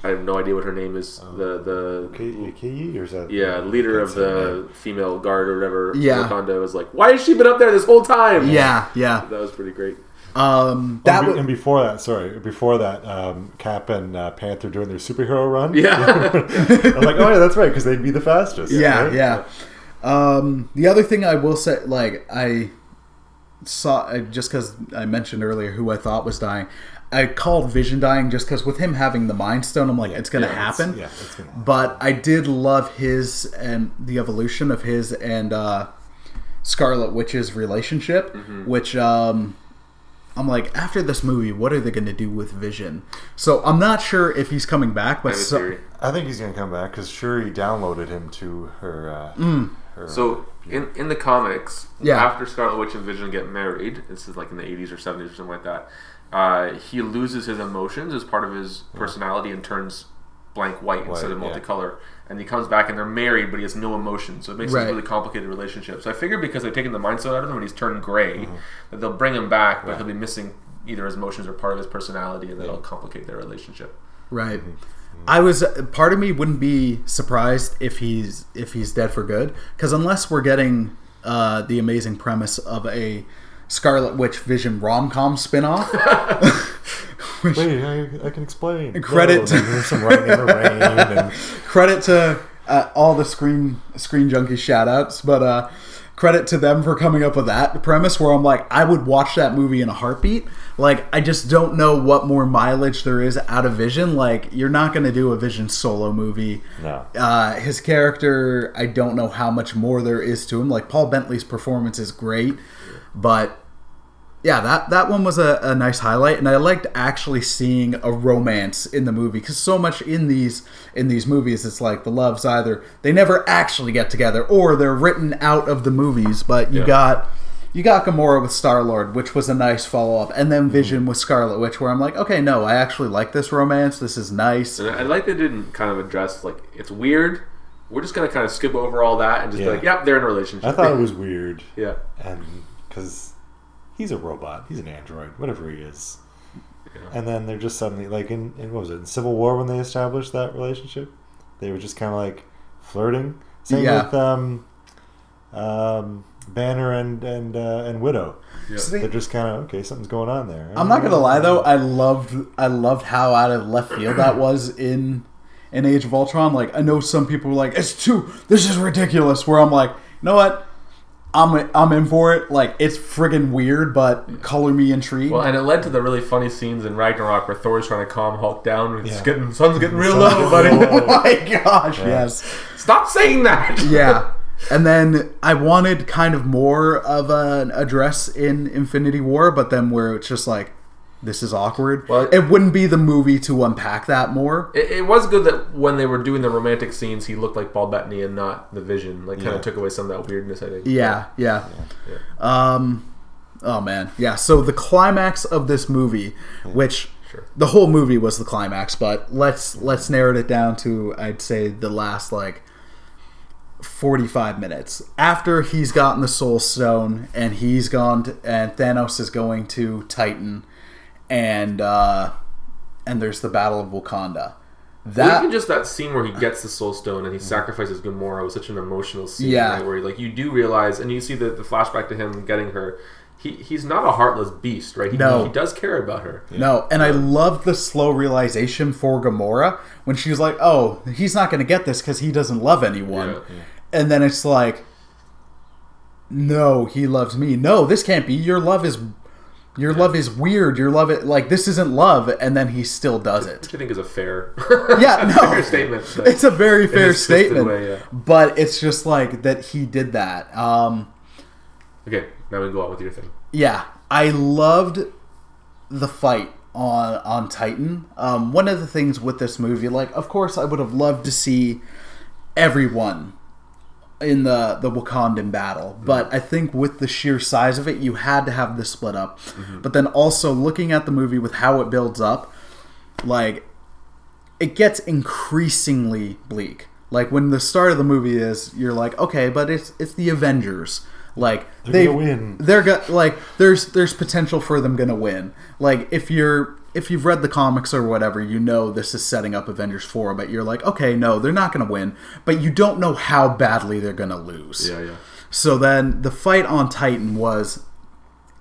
I have no idea what her name is. the the K- Kiyi, or is that yeah leader of the name? female guard or whatever. Yeah. Wakanda was like, why has she been up there this whole time? Yeah, yeah. that was pretty great. Um, And, that be- was and before that, sorry, before that, um, Cap and uh, Panther doing their superhero run. Yeah, I'm like, oh yeah, that's right, because they'd be the fastest. yeah, right? yeah. Um, the other thing I will say, like I saw, just because I mentioned earlier who I thought was dying, I called Vision dying just because with him having the Mind Stone, I'm like, it's gonna Yeah, it's- happen. Yeah, it's gonna. But I did love his and the evolution of his and uh, Scarlet Witch's relationship, Mm-hmm. which um, I'm like, after this movie, what are they going to do with Vision? So I'm not sure if he's coming back, but have a so. I think he's gonna come back because Shuri downloaded him to her. Uh, Mm. her So in in the comics, Yeah. after Scarlet Witch and Vision get married, this is like in the eighties or seventies or something like that. Uh, he loses his emotions as part of his personality and turns blank white, instead of White, yeah. multicolor. And he comes back and they're married, but he has no emotion. So it makes Right. it a really complicated relationship. So I figured because they've taken the mind stone out of him and he's turned gray, Mm-hmm. that they'll bring him back, but he'll be missing either his emotions or part of his personality, and that'll complicate their relationship. right. I was part of me wouldn't be surprised if he's if he's dead for good because unless we're getting uh, the amazing premise of a Scarlet Witch Vision rom com spinoff, which Wait, I, I can explain. Credit Whoa, to- some writing rain. And, credit to uh, all the screen screen junkie shout outs but uh credit to them for coming up with that premise where i'm like i would watch that movie in a heartbeat like i just don't know what more mileage there is out of vision like you're not going to do a vision solo movie no. uh, his character i don't know how much more there is to him like paul bettany's performance is great but yeah, that that one was a, a nice highlight, and I liked actually seeing a romance in the movie because so much in these in these movies, it's like the loves either they never actually get together or they're written out of the movies. But you Yeah. got you got Gamora with Star Lord, which was a nice follow up, and then mm-hmm. Vision with Scarlet Witch, where I'm like, okay, no, I actually like this romance. This is nice. And I I like they didn't kind of address like it's weird. We're just gonna kind of skip over all that and just Yeah. be like, yep, they're in a relationship. I thought it was weird, yeah. and because he's a robot, he's an android, whatever he is. Yeah. And then they're just suddenly like in, in what was it in Civil War when they established that relationship, they were just kind of like flirting. Same Yeah. with um, um, Banner and and uh, and Widow. Yeah. So they- They're just kind of okay. Something's going on there. I'm not gonna lie though, I loved I loved how out of left field that was in in Age of Ultron. Like I know some people were like, "It's too, this is ridiculous." Where I'm like, you know what? I'm I'm in for it. Like it's friggin' weird, but color me intrigued. Well, and it led to the really funny scenes in Ragnarok where Thor's trying to calm Hulk down. And it's Yeah. getting sun's getting real low, buddy. oh my gosh, Yeah. yes, Stop saying that. yeah. And then I wanted kind of more of an address in Infinity War, but then where it's just like, this is awkward. Well, it wouldn't be the movie to unpack that more. It, it was good that when they were doing the romantic scenes, he looked like Paul Bettany and not the Vision. Like, kind Yeah. of took away some of that weirdness. I think. Yeah, yeah. Yeah. Um, oh man, yeah. So the climax of this movie, which Sure. the whole movie was the climax, but let's let's narrow it down to I'd say the last like forty five minutes after he's gotten the Soul Stone and he's gone to, and Thanos is going to Titan, and uh, and there's the Battle of Wakanda. Well, That even just that scene where he gets the Soul Stone and he sacrifices Gamora was such an emotional scene. Yeah. right, where like you do realize, and you see the, the flashback to him getting her. He, he's not a heartless beast, right? He, No. he does care about her. No, and I loved the slow realization for Gamora when she's like, "Oh, he's not going to get this because he doesn't love anyone," Yeah. and then it's like, "No, he loves me. No, this can't be. Your love is, your love is weird. Your love, it like this isn't love." And then he still does it. Which I think is a fair, Yeah, no. fair statement. It's a very fair statement, way, yeah. but it's just like that he did that. Um, okay, now we go on with your thing. Yeah, I loved the fight on on Titan. Um, one of the things with this movie, like, of course, I would have loved to see everyone in the the Wakandan battle, mm-hmm. but I think with the sheer size of it, you had to have this split up. Mm-hmm. But then also looking at the movie with how it builds up, like it gets increasingly bleak. Like when the start of the movie is, you're like, okay, but it's it's the Avengers. Like They're they win. They're go- like there's there's potential for them gonna win. Like if you're if you've read the comics or whatever, you know this is setting up Avengers four. But you're like, okay, no, they're not gonna win. But you don't know how badly they're gonna lose. Yeah, yeah. So then the fight on Titan was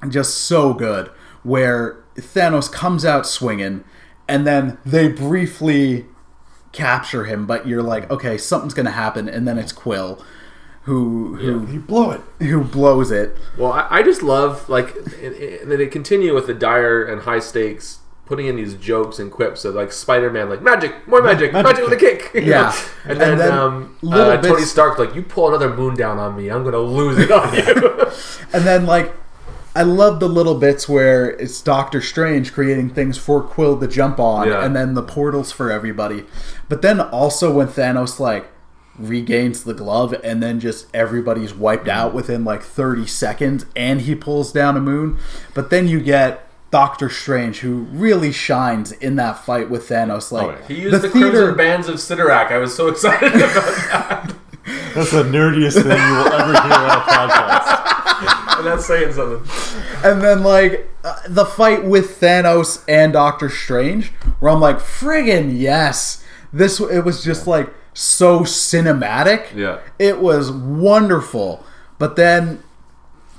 just so good, where Thanos comes out swinging, and then they briefly capture him, but you're like, okay, something's gonna happen, and then it's Quill, who who You blow it. who blows it. Well, I, I just love like, and, and then they continue with the dire and high stakes, putting in these jokes and quips of like Spider-Man, like magic, more magic, magic magic, with a kick. Yeah. and And then, then um, little uh, Tony bits- Stark like, you pull another moon down on me, I'm gonna lose it on you. And then like I love the little bits where it's Doctor Strange creating things for Quill to jump on, Yeah. and then the portals for everybody. But then also when Thanos like regains the glove and then just everybody's wiped out within like 30 seconds and he pulls down a moon. But then you get Doctor Strange who really shines in that fight with Thanos. Like yeah. he used the, Crimson Bands of Cyttorak. I was so excited about that. That's the nerdiest thing you will ever hear on a podcast. and that's saying something. And then like uh, the fight with Thanos and Doctor Strange, where I'm like, friggin' yes, this it was just like so cinematic. Yeah. it was wonderful. But then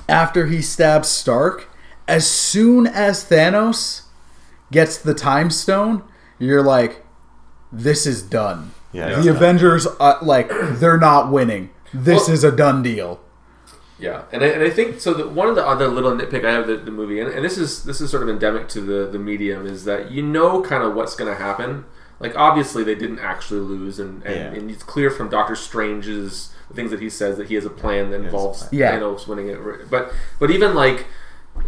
after he stabs Stark, as soon as Thanos gets the Time Stone, you're like, this is done. Yeah, the. Avengers, uh, like, they're not winning. This Well- is a done deal. Yeah, and I, and I think so. The, one of the other little nitpick I have the, the movie, and, and this is this is sort of endemic to the the medium, is that you know kind of what's going to happen. Like obviously they didn't actually lose, and and, Yeah. and it's clear from Doctor Strange's the things that he says that he has a plan that involves plan. Yeah. Thanos winning it. But but even like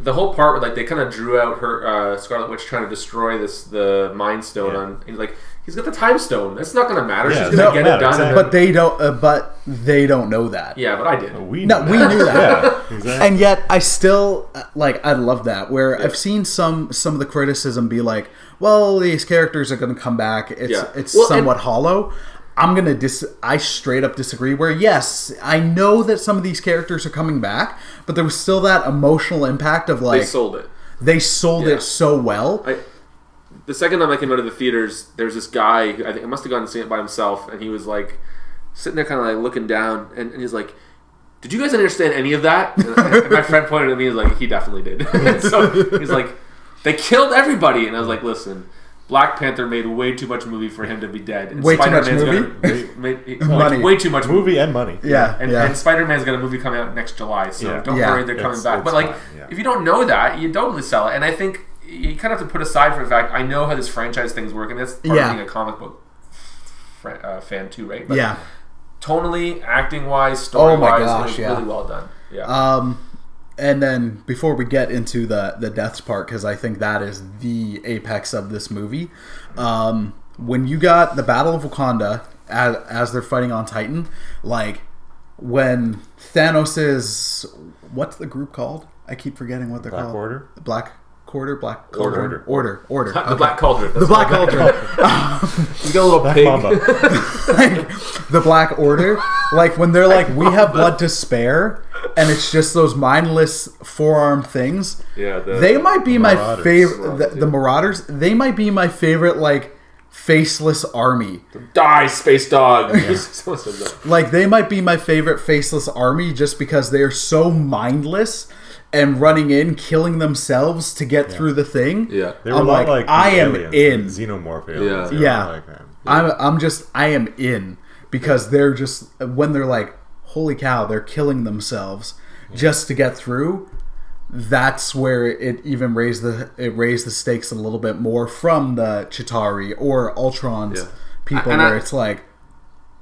the whole part where like they kind of drew out her uh, Scarlet Witch trying to destroy this the Mind Stone Yeah. on. He's like, he's got the Time Stone. That's not going to matter. Yeah, She's going to doesn't get matter, it done. exactly. And But they don't. Uh, but they don't know that. yeah, but I did. We No, knew we knew that. Yeah, exactly. And yet, I still uh, like. I love that. Where I've seen some some of the criticism be like, "Well, these characters are going to come back. It's Yeah. it's Well, and- somewhat hollow." I'm gonna dis. I straight up disagree. Where yes, I know that some of these characters are coming back, but there was still that emotional impact of like They sold it. they sold Yeah. it so well. I, the second time I came out of the theaters, there's this guy. who I think I must have gone to see it by himself, and he was like sitting there, kind of like looking down, and, and he's like, "Did you guys understand any of that?" And, and my friend pointed at me, and was like, "He definitely did." so he's like, "They killed everybody," and I was like, "Listen." Black Panther made way too much movie for him to be dead. And Way too much Spider-Man's movie? Gonna, made, well, Money. way too much movie. movie and money. yeah, And, yeah. and Spider-Man's got a movie coming out next July, so Yeah. don't Yeah. worry, they're coming It's- back. it's But like, yeah. if you don't know that, you don't really sell it. And I think you kind of have to put aside for the fact I know how this franchise things work, and that's part Yeah. of being a comic book fr- uh, fan too, right? But yeah. tonally, acting wise, story Oh my wise, gosh, it was yeah. really well done. Yeah. Um, and then before we get into the the deaths part, because I think that is the apex of this movie, um, when you got the Battle of Wakanda as as they're fighting on Titan, like when Thanos is what's the group called? I keep forgetting what they're Black called. Order? Black Quarter, Black Order. Order, Order, Order. the Okay. Black Cauldron. The Black Cauldron. Um, you got a little Black pig. Mamba. like the Black Order, like when they're like, we have blood to spare, and it's just those mindless forearm things. Yeah, the, They might be my favorite. The, Marauders, the Marauders. They might be my favorite. Like faceless army. die, space dog. Someone said that. Like they might be my favorite faceless army just because they are so mindless and running in, killing themselves to get through the thing. Yeah. They were I'm a like, like, I am in. the xenomorph aliens. Yeah. They Yeah. like that. I'm, I'm just I am in because they're just when they're like holy cow they're killing themselves just to get through that's where it even raised the it raised the stakes a little bit more from the Chitauri or Ultron's Yeah. people And where I- it's like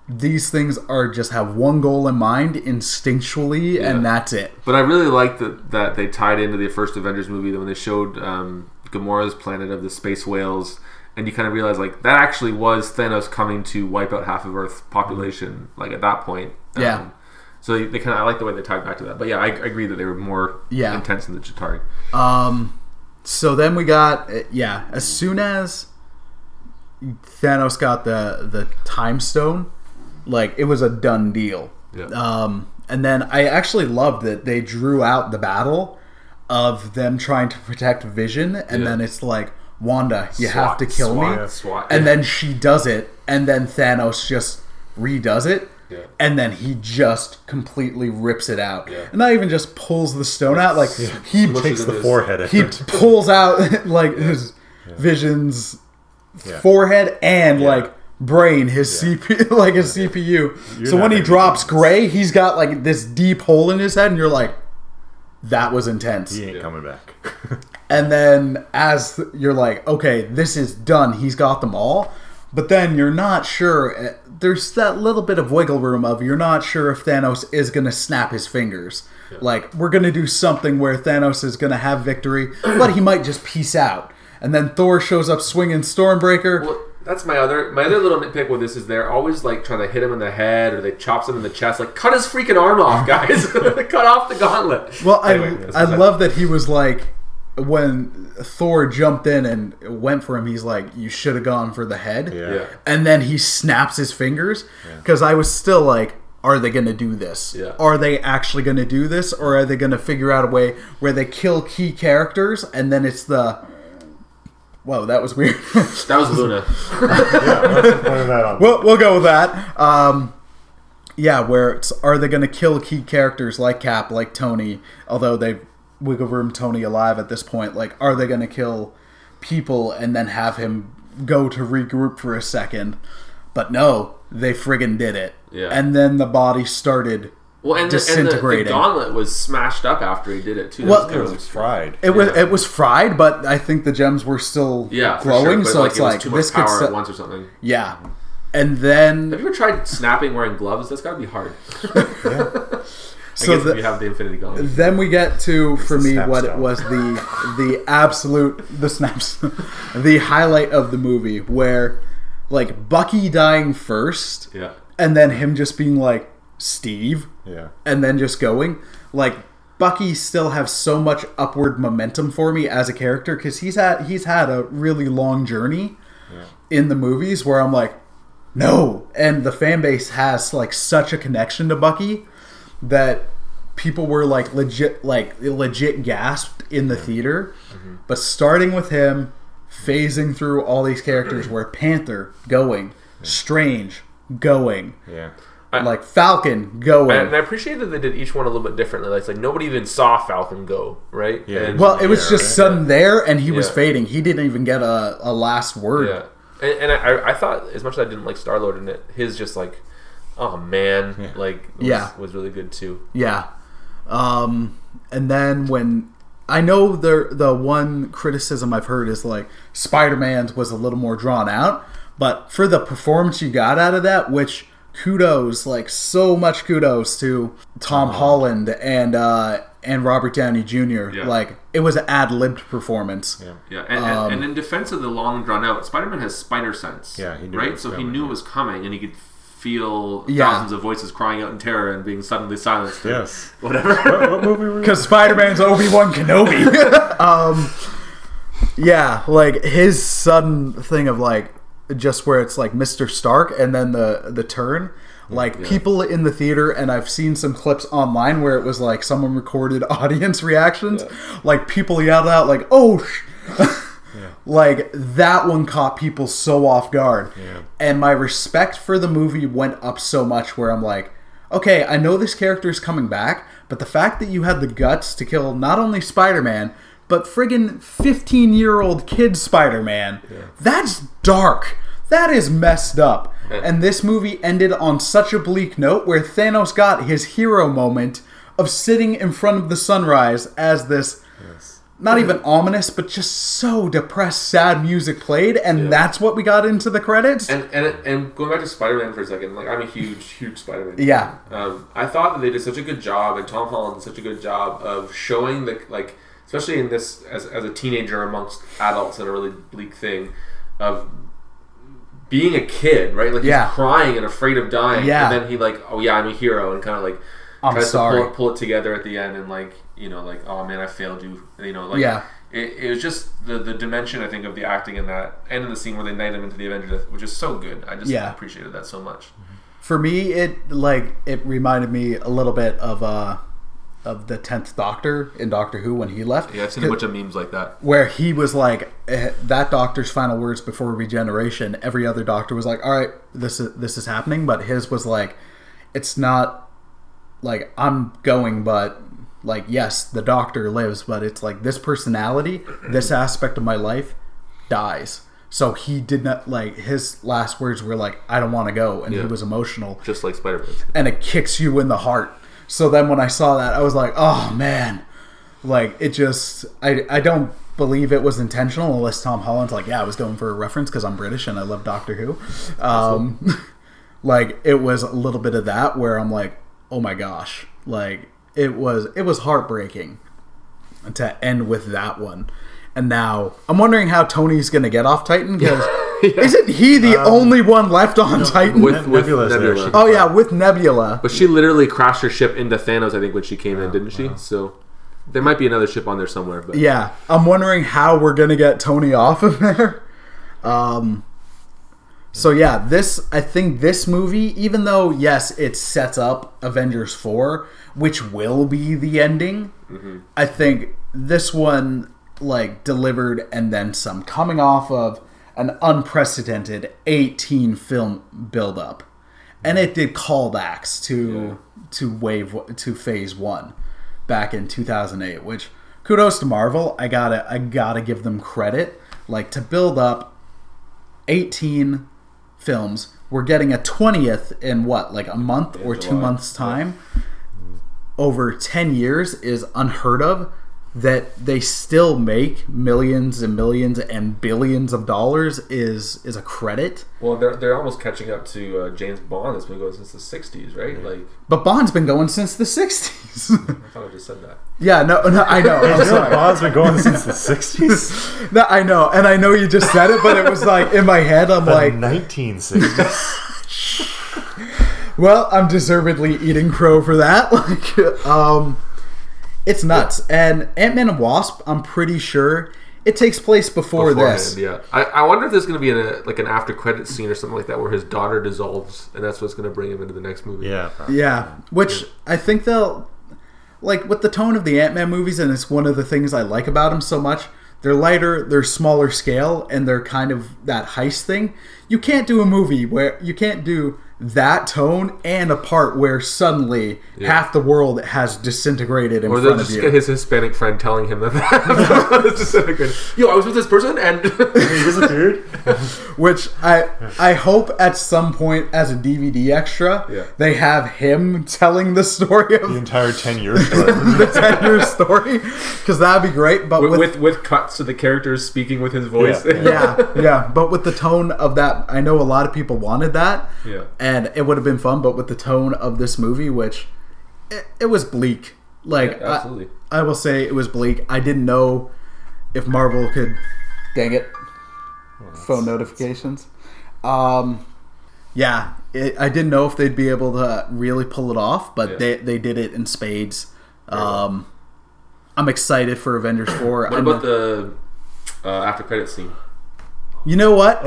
these things are just have one goal in mind instinctually Yeah. and that's it But I really liked that that they tied into the first Avengers movie that when they showed um, Gamora's planet of the space whales, and you kind of realize like that actually was Thanos coming to wipe out half of Earth's population. Like at that point, Um, Yeah. So they, they kind of I like the way they tied back to that. But yeah, I, I agree that they were more Yeah. intense in the Chitauri. Um, so then we got uh, yeah. As soon as Thanos got the the time stone, like it was a done deal. Yeah. Um, and then I actually loved that they drew out the battle of them trying to protect Vision, and Yeah. then it's like Wanda, you SWAT, have to kill SWAT, me, SWAT. and then she does it, and then Thanos just redoes it. Yeah. And then he just completely rips it out, Yeah. and not even just pulls the stone out. Like he Takes the his- forehead. he pulls out like his vision's Yeah. forehead and like brain his CPU like his CPU. You're so when he drops do gray, he's got like this deep hole in his head, and you're like, that was intense. He ain't coming back. And then as you're like, okay, this is done. He's got them all. But then you're not sure. eh, There's that little bit of wiggle room of you're not sure if Thanos is going to snap his fingers. Like, we're going to do something where Thanos is going to have victory, but he might just peace out. And then Thor shows up swinging Stormbreaker. Well, that's my other my other little nitpick with this is they're always like trying to hit him in the head or they chops him in the chest. Like cut his freaking arm off, guys! cut off the gauntlet. Well, Anyway, I, I love that he was like, when Thor jumped in and went for him, he's like, you should have gone for the head. Yeah. Yeah. and then he snaps his fingers because I was still like, are they going to do this? Yeah. Are they actually going to do this, or are they going to figure out a way where they kill key characters and then it's the whoa that was weird. That was Luna. yeah, let's that we'll, we'll go with that. Um, yeah, where it's are they going to kill key characters like Cap, like Tony? Although they wiggle room Tony alive at this point, like are they going to kill people and then have him go to regroup for a second? But no, they friggin' did it. Yeah. And then the body started. Well, and, the, and the, the gauntlet was smashed up after he did it too. Well- That it was was fried. It was Yeah. it was fried, but I think the gems were still yeah, glowing. sure, but, so like, it's it was like too much this could power se- at once or something. yeah. And then Have you ever tried snapping wearing gloves? That's got to be hard. So guess the- if you have the Infinity Gauntlet. Then we get to for the me snap what it was the the absolute the snaps the highlight of the movie where like Bucky dying first Yeah. and then him just being like Steve Yeah. and then just going. Like Bucky still has so much upward momentum for me as a character because he's had he's had a really long journey in the movies where I'm like no. And the fan base has like such a connection to Bucky that people were like legit like legit gasped in the theater. Mm-hmm. But starting with him phasing through all these characters where Panther going Strange going Yeah. Like Falcon going And I appreciate that they did each one a little bit differently. Like, it's like nobody even saw Falcon go, right? Yeah. And- Well, it was Yeah, just right. sudden there, and he was fading. He didn't even get a, a last word. Yeah, and, and I, I thought as much as I didn't like Star Lord in it, his just like, oh man, Yeah. like was, Yeah. was really good too. Yeah. Um, and then when I know the the one criticism I've heard is like Spider Man's was a little more drawn out, but for the performance you got out of that, which kudos, like so much kudos to Tom Holland and uh, and Robert Downey Jr. Yeah. Like it was an ad libbed performance. Yeah. Yeah, and, Um, and, and in defense of the long drawn out, Spider Man has spider sense. Yeah, he knew it right. was So he knew yeah. it was coming, and he could feel Yeah. thousands of voices crying out in terror and being suddenly silenced. Yes. Whatever. what, what movie were? Because Spider Man's Obi Wan Kenobi. um, yeah, like his sudden thing of like just where it's like Mr. Stark and then the the turn. Like people in the theater, and I've seen some clips online where it was like someone recorded audience reactions. Like people yelled out, like "Oh!" Like that one caught people so off guard, Yeah. and my respect for the movie went up so much. Where I'm like, okay, I know this character is coming back, but the fact that you had the guts to kill not only Spider Man, but friggin' 15 year old kid Spider Man, that's dark. That is messed up. And this movie ended on such a bleak note where Thanos got his hero moment of sitting in front of the sunrise as this Yes. not even ominous, but just so depressed, sad music played, and that's what we got into the credits. and and and going back to Spider Man for a second, like I'm a huge, huge Spider Man. Yeah. Um, I thought that they did such a good job, and Tom Holland did such a good job of showing the like, especially in this as as a teenager amongst adults in a really bleak thing, of being a kid, right? Like Yeah. he's crying and afraid of dying, Yeah. and then he like, oh yeah, I'm a hero, and kind of like I'm tries sorry. to pull, pull it together at the end, and like you know, like oh man, I failed you, you know, like Yeah. It, it was just the, the dimension I think of the acting in that and in the scene where they knight him into the Avengers, which is so good. I just Yeah. appreciated that so much. For me, it like it reminded me a little bit of uh of the tenth Doctor in Doctor Who when he left. Yeah, I've seen a bunch of memes like that. where he was like eh, that doctor's final words before regeneration every other doctor was like all right this is this is happening but his was like it's not like i'm going but like yes the doctor lives but it's like this personality this aspect of my life dies so he did not like his last words were like i don't want to go and he was emotional Just like Spider Man. and it kicks you in the heart. So then when I saw that, I was like, oh man, like it just I I don't believe it was intentional unless Tom Holland's like, yeah, I was going for a reference because I'm British and I love Doctor Who. Um, like it was a little bit of that where I'm like, oh my gosh, like it was it was heartbreaking to end with that one. And now I'm wondering how Tony's gonna get off Titan because isn't he the only one left on Titan? With, with Nebula's there. Nebula. She- oh yeah, with Nebula. But she literally crashed her ship into Thanos, I think, when she came in, didn't she? So there might be another ship on there somewhere. But Yeah, I'm wondering how we're gonna get Tony off of there. Um, so yeah, this I think this movie, even though yes, it sets up Avengers four, which will be the ending. I think this one like delivered and then some, coming off of an unprecedented 18 film buildup, and it did callbacks to to wave to phase one back in 2008 which kudos to marvel. I gotta i gotta give them credit. Like to build up 18 films we're getting a 20th in what like a month or two months time? Over 10 years is unheard of that they still make millions and millions and billions of dollars is is a credit. Well, they're, they're almost catching up to uh, James Bond that's been going since the 60s, right? Like, But Bond's been going since the 60s. I thought I just said that. yeah, no, no, I know. I'm You know, sorry. Bond's been going since the 60s. No, I know, and I know you just said it, but it was like in my head. I'm The like, 1960s. well, I'm deservedly eating crow for that. Like, um, it's nuts. And Ant Man and Wasp, I'm pretty sure it takes place before Beforehand, this. yeah. I, I wonder if there's going to be a, like an after credit scene or something like that where his daughter dissolves, and that's what's going to bring him into the next movie. yeah. probably. Yeah, which I think they'll like with the tone of the Ant Man movies, and it's one of the things I like about them so much. They're lighter, they're smaller scale, and they're kind of that heist thing. You can't do a movie where you can't do that tone and a part where suddenly Yeah. half the world has disintegrated in Or they'll front of just you. get his Hispanic friend telling him that that is disintegrated. Yo, I was with this person and He disappeared. Which I I hope at some point as a DVD extra Yeah. they have him telling the story of The entire 10 years. story. the ten year story because that'd be great. But with, with, with with cuts to the characters speaking with his voice. Yeah. yeah, yeah, but with the tone of that, I know a lot of people wanted that, Yeah. and it would have been fun. But with the tone of this movie, which it, it was bleak, like Yeah, absolutely. I, I will say it was bleak. I didn't know if Marvel could. Dang it, phone notifications. Um, yeah, it, I didn't know if they'd be able to really pull it off, but Yeah. they they did it in spades. Um, I'm excited for Avengers Four. What I'm- about the uh, after credit scene? You know what?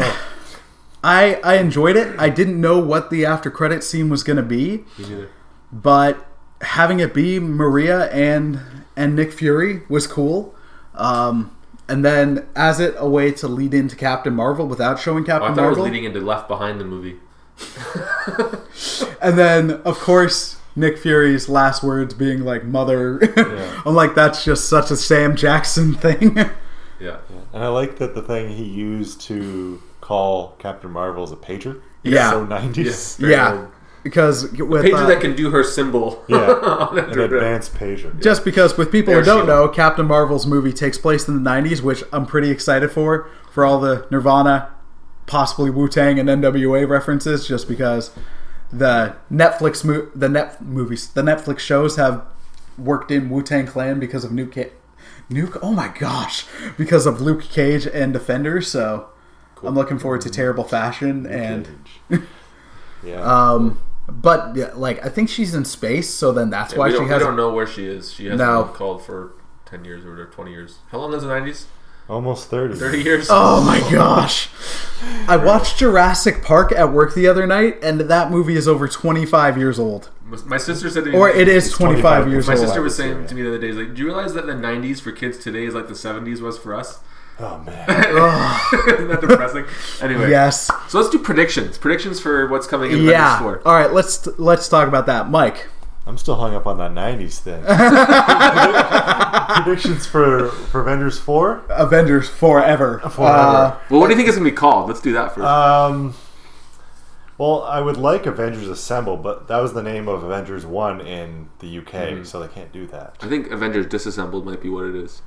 I I enjoyed it. I didn't know what the after credit scene was going to be, Me neither. but having it be Maria and and Nick Fury was cool. Um, and then as it a way to lead into Captain Marvel without showing Oh, I Captain thought it was Marvel, leading into Left Behind the movie. and then of course Nick Fury's last words being like "mother." Yeah. I'm like that's just such a Sam Jackson thing. Yeah. And I like that the thing he used to call Captain Marvel is a pager. Yeah. So 90s. Very yeah, because with Pager uh, that can do her symbol. Yeah. on. An advanced pager. Just because, with people Air who don't Shield. know, Captain Marvel's movie takes place in the 90s, which I'm pretty excited for, for all the Nirvana, possibly Wu Tang, and NWA references, just because the Netflix mo- the net movies, the Netflix shows have worked in Wu Tang Clan because of Nuke. Ca- Nuke, oh my gosh, because of Luke Cage and Defenders. So I'm looking forward to Terrible Fashion and. Yeah. Um, but yeah, like I think she's in space, so then that's Yeah, why she has. we don't know where she is. She hasn't No. been called for 10 years or 20 years. How long is the 90s? Almost 30. 30 years? Oh my gosh. I watched Jurassic Park at work the other night, and that movie is over 25 years old. My sister said to me, Or it is twenty-five, 25 years My old. sister was saying to me the other day, like, do you realize that the 90s for kids today is like the 70s was for us? Oh, man. Isn't that depressing? Anyway, Yes. so let's do predictions. Predictions for what's coming in Yeah. Avengers 4. All right, let's let's talk about that, Mike. I'm still hung up on that 90s thing. Predictions for, for Avengers 4? Avengers forever. Forever. Uh, Well, what do you think it's going to be called? Let's do that first. Um, well, I would like Avengers Assemble, but that was the name of Avengers 1 in the UK, Mm-hmm. so they can't do that. I think Avengers Disassembled might be what it is.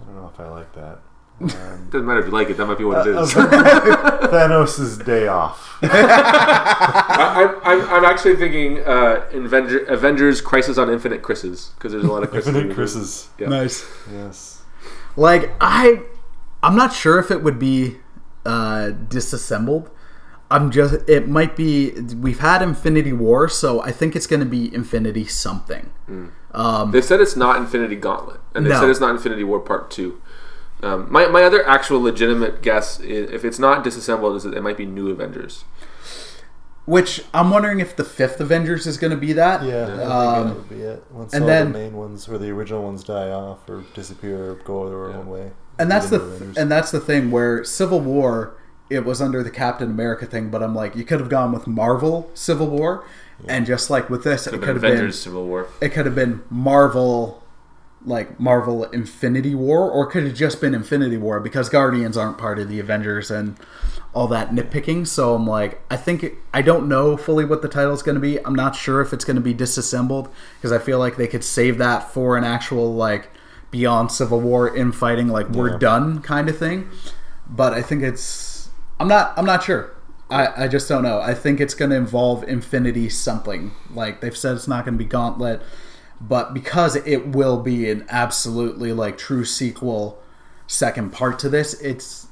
I don't know. I don't know if I like that. Um, Doesn't matter if you like it, that might be what it is. Thanos' day off. I, I'm, I'm actually thinking uh, Avenger, Avengers Crisis on Infinite Chris's, because there's a lot of Chris's. in Infinite the Chris's. Yeah. Nice. Yes. Like I, I'm not sure if it would be uh, disassembled. I'm just. It might be. We've had Infinity War, so I think it's going to be Infinity something. Um, They said it's not Infinity Gauntlet, and they No. said it's not Infinity War Part Two. Um, my, my other actual legitimate guess, is, if it's not disassembled, is that it might be New Avengers. which I'm wondering if the fifth Avengers is going to be that. Yeah, I think Um, that would be it. Once and all then- the main ones, or the original ones, die off or disappear or go their own way. and that's the Avengers. and that's the thing where Civil War it was under the Captain America thing, but I'm like you could have gone with Marvel Civil War, and just like with this, it Could have been Avengers Civil War. it could have been Marvel like Marvel Infinity War, or could have just been Infinity War because Guardians aren't part of the Avengers and all that nitpicking. So I'm like, I think it, I don't know fully what the title's going to be. I'm not sure if it's going to be disassembled because I feel like they could save that for an actual like beyond Civil War infighting, like we're done kind of thing. But I think it's I'm not I'm not sure. I, I just don't know. I think it's going to involve Infinity something. Like they've said, it's not going to be Gauntlet, but because it will be an absolutely like true sequel, second part to this, it's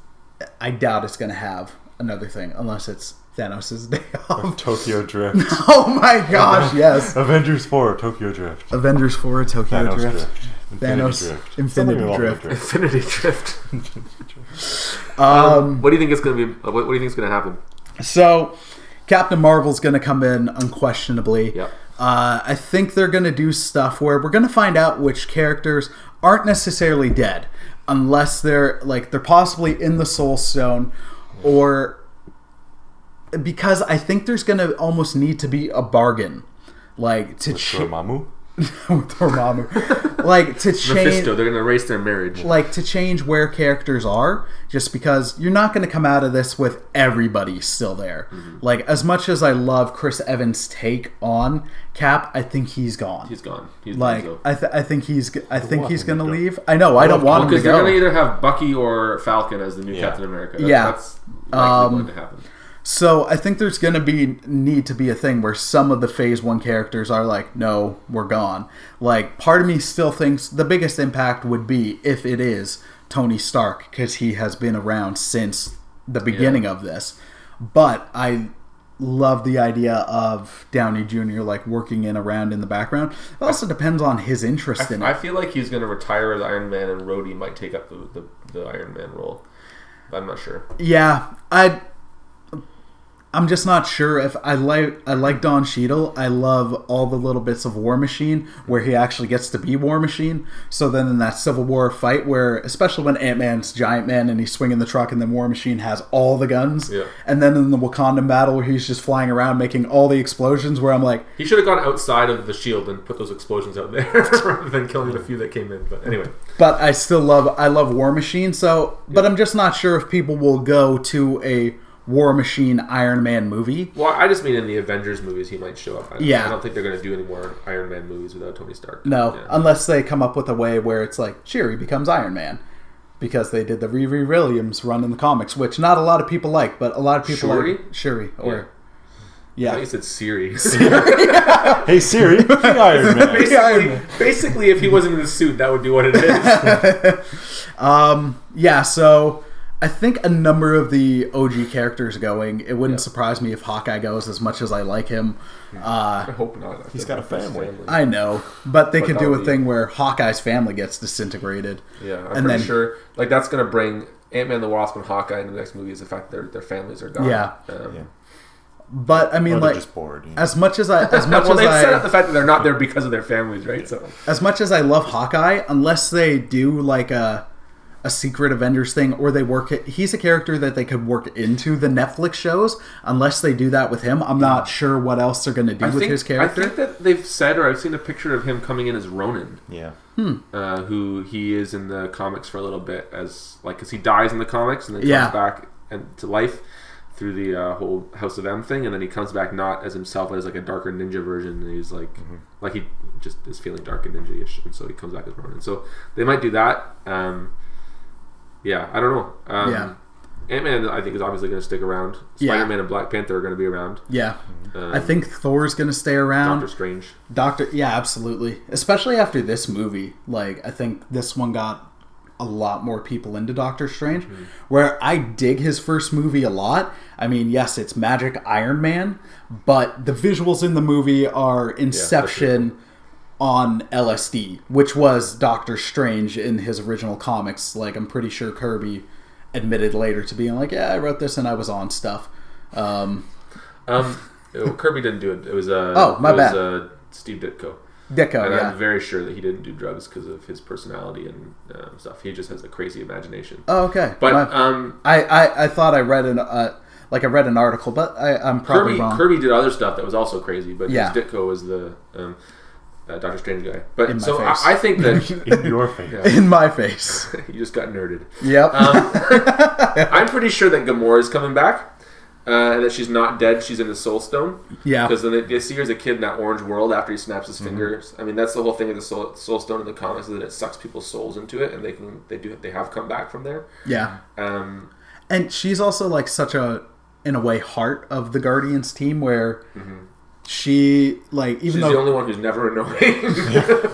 I doubt it's going to have another thing unless it's Thanos' day off. Tokyo Drift. oh my gosh! Yes, Avengers 4, Tokyo Drift. Avengers Four, Tokyo Thanos Drift. Drift. Infinity Thanos, Drift. Infinity Something involving Drift. Infinity Drift. Um, what do you think is going to be? What, what do you think is going to happen? So, Captain Marvel's going to come in unquestionably. Yep. Uh, I think they're going to do stuff where we're going to find out which characters aren't necessarily dead, unless they're like they're possibly in the Soul Stone, or because I think there's going to almost need to be a bargain, like to ch- Dormammu. with Dormammu, like to change Mephisto. They're going to erase their marriage. like to change where characters are just because you're not going to come out of this with everybody still there Mm-hmm. like as much as i love chris evans take on cap i think he's gone He's gone. He's like done, so. I, th- I think he's I think want he's going to to go. leave i know i don't want him to because they're go going to either have Bucky or Falcon as the new Yeah. Captain America. That- Yeah. that's likely Um, going to happen. So i think there's going to be need to be a thing where some of the phase one characters are like no we're gone like part of me still thinks the biggest impact would be if it is tony stark because he has been around since the beginning of this but i love the idea of downey jr like working in around in the background it also depends on his interest in I it I feel like he's going to retire as Iron Man, and Rhodey might take up the, the, the Iron Man role. But I'm not sure. Yeah, I. I'm just not sure if I like I like Don Cheadle. I love all the little bits of War Machine where he actually gets to be War Machine. So then in that Civil War fight where especially when Ant Man's Giant Man and he's swinging the truck and then War Machine has all the guns. Yeah. And then in the Wakandan battle where he's just flying around making all the explosions where I'm like, He should have gone outside of the shield and put those explosions out there rather than killing the few that came in. But anyway, but I still love I love War Machine. So, but I'm just not sure if people will go to a War Machine Iron Man movie. well, I just mean in the Avengers movies he might show up. I, Yeah. I don't think they're going to do any more Iron Man movies without Tony Stark. No, Yeah. unless they come up with a way where it's like Shuri becomes Iron Man. Because they did the Riri Williams run in the comics, which not a lot of people like, but a lot of people Shuri? like Shuri. Or I thought yeah, you said Siri. Hey Siri, be Iron Man. basically, basically, if he wasn't in the suit, that would be what it is. um, yeah. So I think a number of the OG characters going. It wouldn't Yeah. surprise me if Hawkeye goes, as much as I like him. Uh, I hope not. I He's feel got a like family. I know, but they But could do a be- thing where Hawkeye's family gets disintegrated. Yeah, I'm And pretty then- sure. Like that's going to bring Ant Man, the Wasp, and Hawkeye in the next movie. Is the fact that their their families are gone. Yeah. Um, Yeah. But I mean, Or like just bored. you know. as much as I as much well, as they I set up the fact that they're not there because of their families, right? So as much as I love Hawkeye, unless they do like a a secret Avengers thing or they work it, he's a character that they could work into the Netflix shows. Unless they do that with him, I'm not sure what else they're going to do I with think his character. I think that they've said, or I've seen a picture of him coming in as Ronin. yeah. uh, who he is in the comics for a little bit as like because he dies in the comics and then Yeah. comes back and to life through the uh, whole House of M thing, and then he comes back not as himself but as like a darker ninja version, and he's like like he just is feeling dark and ninja-ish, and so he comes back as Ronin. So they might do that. Um, yeah, I don't know. Um, Yeah. Ant Man, I think, is obviously going to stick around. Yeah. Spider Man and Black Panther are going to be around. yeah, Um, I think Thor's going to stay around. Doctor Strange. Doctor, yeah, absolutely. Especially after this movie, like I think this one got a lot more people into Doctor Strange. Mm-hmm. Where I dig his first movie a lot. I mean, yes, it's Magic Iron Man, but the visuals in the movie are Inception on LSD, which was Doctor Strange in his original comics. Like I'm pretty sure Kirby admitted later to being like, "Yeah, I wrote this and I was on stuff." Um, Um, Kirby didn't do it. It was uh, Oh, my it was, bad. Uh, Steve Ditko. Ditko, and yeah. I'm very sure that he didn't do drugs because of his personality and um, stuff. He just has a crazy imagination. Oh, okay. But My- um, I, I, I thought I read an uh, like I read an article, but I, I'm probably Kirby wrong. Kirby did other stuff that was also crazy. But Yeah. Ditko was the. Um, uh, Doctor Strange guy. But In my so face. I, I think that In your face. Yeah. In my face. you just got nerded. Yep. Um, I'm pretty sure that Gamora is coming back. Uh, and that she's not dead. She's in the Soul Stone. yeah. Because then they, they see her as a kid in that orange world after he snaps his fingers. I mean, that's the whole thing of the Soul, Soul Stone in the comics is that it sucks people's souls into it, and they can they do they have come back from there. Yeah. Um, And she's also like such a, in a way, heart of the Guardians team where she like even she's though the only one who's never annoying.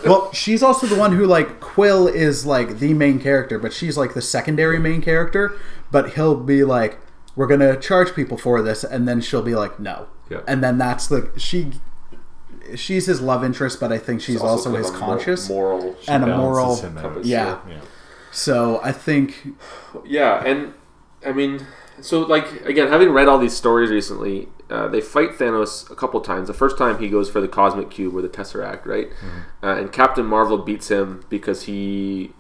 well she's also the one who like Quill is like the main character, but she's like the secondary main character. But he'll be like, we're gonna charge people for this, and then she'll be like, no. Yeah. And then that's the she. She's his love interest, but I think she's also, kind of his a moral- and a moral. compass, Yeah. Yeah. So I think Yeah, and I mean, so like again, having read all these stories recently, uh, they fight Thanos a couple times. The first time he goes for the Cosmic Cube or the Tesseract, right? Uh, and Captain Marvel beats him because he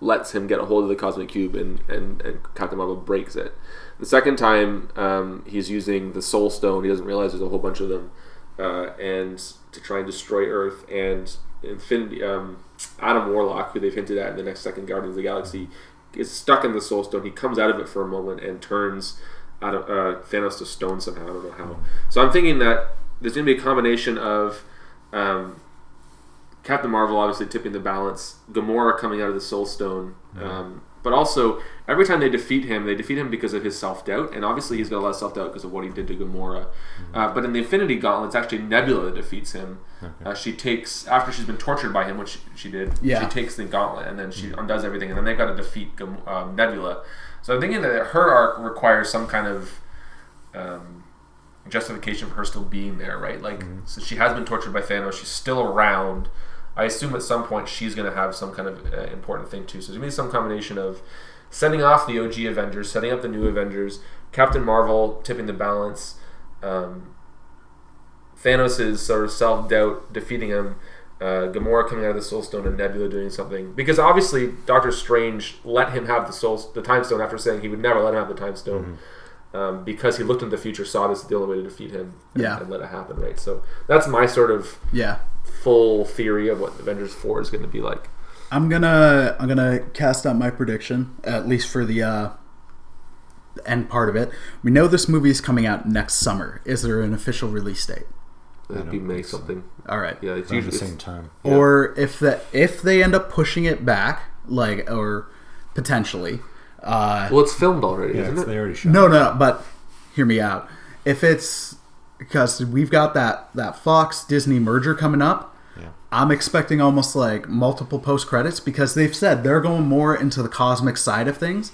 lets him get a hold of the Cosmic Cube, and and, and Captain Marvel breaks it. The second time, um, he's using the Soul Stone. He doesn't realize there's a whole bunch of them, uh, and to try and destroy Earth and Infinity. Um, Adam Warlock, who they've hinted at in the next second Guardians of the Galaxy, is stuck in the Soul Stone. He comes out of it for a moment and turns out of, uh, Thanos to stone somehow. I don't know how. So I'm thinking that there's going to be a combination of um, Captain Marvel obviously tipping the balance, Gamora coming out of the Soul Stone, um, but also every time they defeat him, they defeat him because of his self doubt, and obviously he's got a lot of self doubt because of what he did to Gamora. Uh, but in the Infinity Gauntlet, it's actually Nebula that defeats him. Uh, she takes after she's been tortured by him, which she did. Yeah. She takes the gauntlet and then she undoes everything, and then they've got to defeat Gam- um, Nebula. So I'm thinking that her arc requires some kind of um, justification for her still being there, right? Like, so she has been tortured by Thanos. She's still around. I assume at some point she's going to have some kind of uh, important thing too. So there's going to be some combination of sending off the OG Avengers, setting up the new Avengers, Captain Marvel tipping the balance, um, Thanos' sort of self doubt defeating him, uh, Gamora coming out of the Soul Stone, and Nebula doing something. Because obviously Doctor Strange let him have the Soul, the Time Stone after saying he would never let him have the Time Stone. Um, because he looked into the future, saw this as the only way to defeat him, and, Yeah. and let it happen, right? So that's my sort of yeah. Full theory of what Avengers Four is going to be like. I'm gonna I'm gonna cast out my prediction at least for the uh, end part of it. We know this movie is coming out next summer. Is there an official release date? That'd be May something. All right. Yeah, it's Around usually the same time. Yeah. Or if the if they end up pushing it back, like or potentially, uh, well, it's filmed already, Yeah, isn't it? they already shot. no, no, but hear me out. If it's because we've got that that Fox Disney merger coming up, Yeah. I'm expecting almost like multiple post credits because they've said they're going more into the cosmic side of things.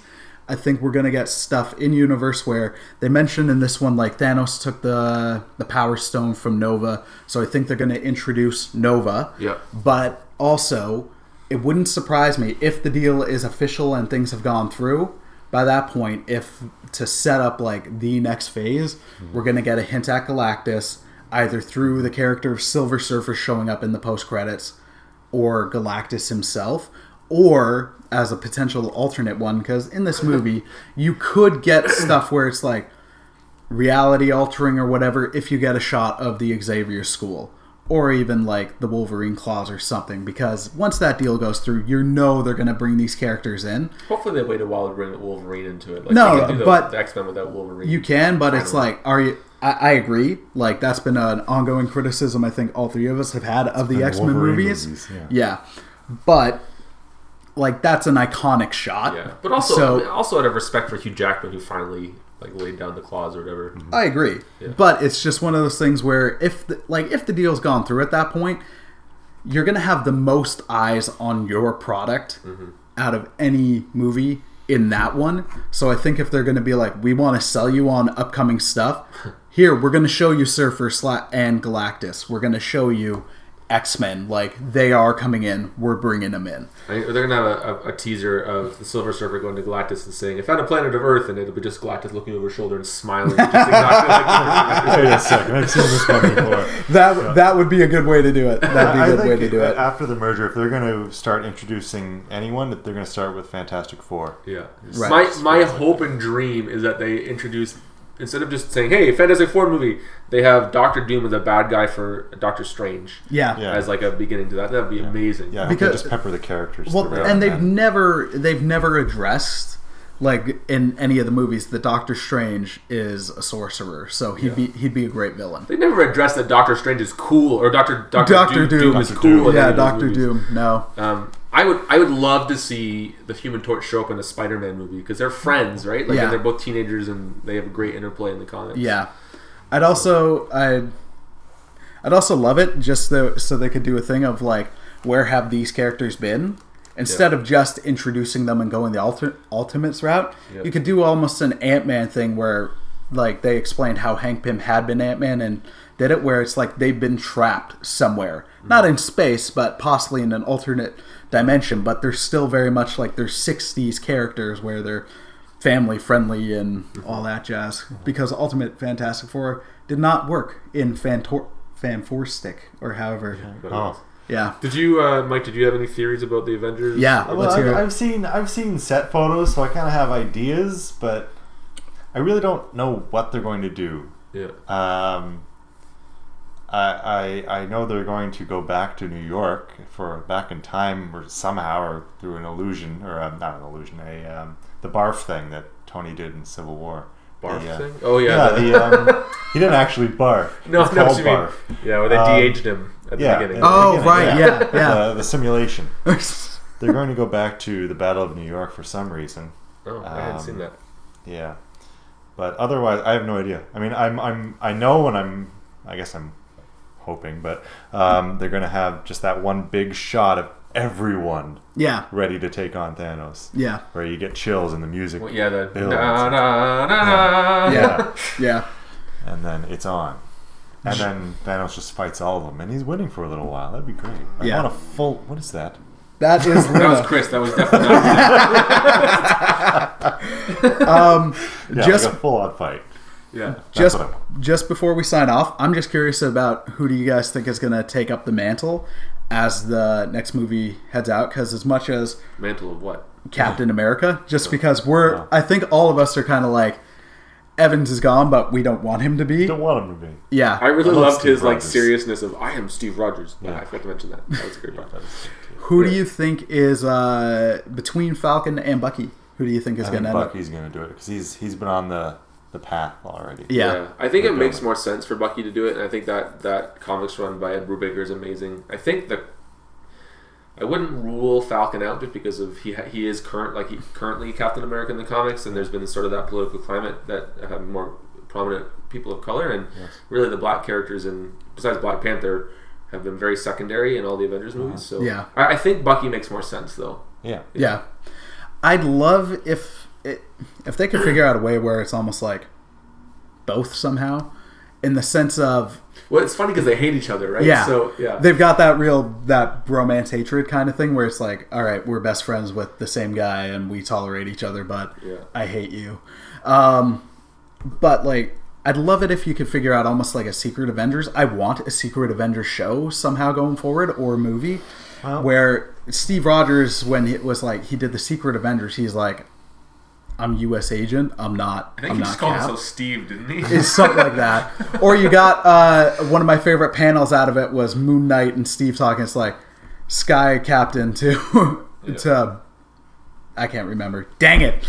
I think we're gonna get stuff in universe where they mentioned in this one like Thanos took the the Power Stone from Nova, so I think they're gonna introduce Nova. Yeah. But also, it wouldn't surprise me if the deal is official and things have gone through. By that point, if to set up like the next phase, mm-hmm. we're gonna get a hint at Galactus either through the character of Silver Surfer showing up in the post credits, or Galactus himself, or as a potential alternate one. Because in this movie, you could get stuff where it's like reality altering or whatever if you get a shot of the Xavier School or even like the Wolverine claws or something because once that deal goes through you know they're going to bring these characters in Hopefully, they wait a while to bring Wolverine into it. Like, No, can do the, but- X Men without Wolverine. you can but it's like are you I, I agree like that's been an ongoing criticism I think all three of us have had of the X-Men movies. movies, yeah. yeah but like that's an iconic shot Yeah, but also, so I mean, also out of respect for Hugh Jackman, who finally like laid down the clause or whatever. Mhm. I agree, Yeah. but it's just one of those things where if the, like if the deal's gone through at that point, you're gonna have the most eyes on your product mm-hmm. out of any movie in that one. So I think if they're gonna be like, we want to sell you on upcoming stuff, here we're gonna show you Surfer Sla- and Galactus. We're gonna show you X Men. Like they are coming in. We're bringing them in. I mean, they're gonna have a, a, a teaser of the Silver Surfer going to Galactus and saying, "I found a planet of Earth," and it'll be just Galactus looking over his shoulder and smiling, just exactly like Wait a second, I've seen this one before. That that would be a good way to do it. That'd be a good way to do it. After the merger, if they're going to start introducing anyone, that they're going to start with Fantastic Four. Yeah. Right. My my hope and dream is that they introduce instead of just saying, "Hey, Fantastic Four movie," they have Doctor Doom as a bad guy for Doctor Strange Yeah. Yeah. as like a beginning to that. That'd be amazing. Yeah, Because- because just pepper the characters. Well, and they've that. never they've never addressed like in any of the movies that Doctor Strange is a sorcerer, so he'd be he'd be a great villain. They never addressed that Doctor Strange is cool or Doctor Doctor Doctor Doom, Doom. Doom is Dr. cool. Doom. Yeah, any of those Doctor. Doom. No. Um, I would I would love to see the Human Torch show up in a Spider-Man movie because they're friends, right? Like Yeah. and they're both teenagers and they have a great interplay in the comics. Yeah, I'd also I'd I'd also love it just so, so they could do a thing of like where have these characters been instead of just introducing them and going the ultimates route. Yep. You could do almost an Ant Man thing where like they explained how Hank Pym had been Ant Man and did it where it's like they've been trapped somewhere, not mm-hmm. in space, but possibly in an alternate dimension. But they're still very much like they're '60s characters where they're family friendly and all that jazz. Because Ultimate Fantastic Four did not work in Fantor- Fanforstic or however. But- Oh. Yeah, Did you, uh, Mike? Did you have any theories about the Avengers? yeah. Well, I've. I've seen I've seen set photos, so I kind of have ideas, but I really don't know what they're going to do. Yeah. Um, I, I I know they're going to go back to New York for back in time, or somehow, or through an illusion, or um, not an illusion, a um, the barf thing that Tony did in Civil War. Barf The, uh, thing. Oh yeah. Yeah, the- the, um, he didn't actually barf. no, it's no, called what you mean. barf. Yeah, where they Um, de-aged him at the Yeah. beginning. in the Oh, beginning, right, yeah, yeah. The, the simulation. They're going to go back to the Battle of New York for some reason. oh, I hadn't um, seen that. Yeah, but otherwise, I have no idea. I mean, I'm I'm I know, and I'm I guess I'm hoping, but um, they're going to have just that one big shot of everyone yeah, ready to take on Thanos, yeah, where you get chills in the music, Well, yeah, the Builds. na, na, na, na. yeah, yeah. and then it's on. And then Thanos just fights all of them, and he's winning for a little while. That'd be great. I Yeah. want a full. What is that? That is That was Chris. That was definitely not. Um, Yeah, just like a full on fight. Yeah. Just what I want. just before we sign off, I'm just curious about who do you guys think is going to take up the mantle as the next movie heads out? Because as much as Mantle of what? Captain America, just because we're, Yeah. I think all of us are kind of like Evans is gone, but we don't want him to be. Don't want him to be. Yeah, I really I love loved Steve his like seriousness of I am Steve Rogers. Yeah, Yeah. I forgot to mention that. That was a great part. who do you think is uh, between Falcon and Bucky? Who do you think is going to end? Bucky's going to do it because he's he's been on the the path already. Yeah. I think it Good makes um, more sense for Bucky to do it, and I think that that comics run by Ed Brubaker is amazing. I think the I wouldn't rule Falcon out just because of he he is current like he currently Captain America in the comics, and there's been sort of that political climate that have more prominent people of color, and really the black characters in besides Black Panther have been very secondary in all the Avengers uh-huh. movies. So Yeah. I, I think Bucky makes more sense though. Yeah. Yeah, I'd love if it, if they could figure out a way where it's almost like both somehow, in the sense of Well, it's funny because they hate each other, right? yeah, So yeah. they've got that real that romance hatred kind of thing where it's like, all right, we're best friends with the same guy and we tolerate each other, but Yeah. I hate you. Um, but like. I'd love it if you could figure out almost like a Secret Avengers. I want a Secret Avengers show somehow going forward or movie Well- where Steve Rogers, when it was like he did the Secret Avengers, he's like, "I'm U.S. agent. I'm not. I think I'm he not just called Cap." himself Steve, didn't he? It's something like that. Or you got uh, one of my favorite panels out of it was Moon Knight and Steve talking. It's like Sky Captain to to I can't remember. Dang it!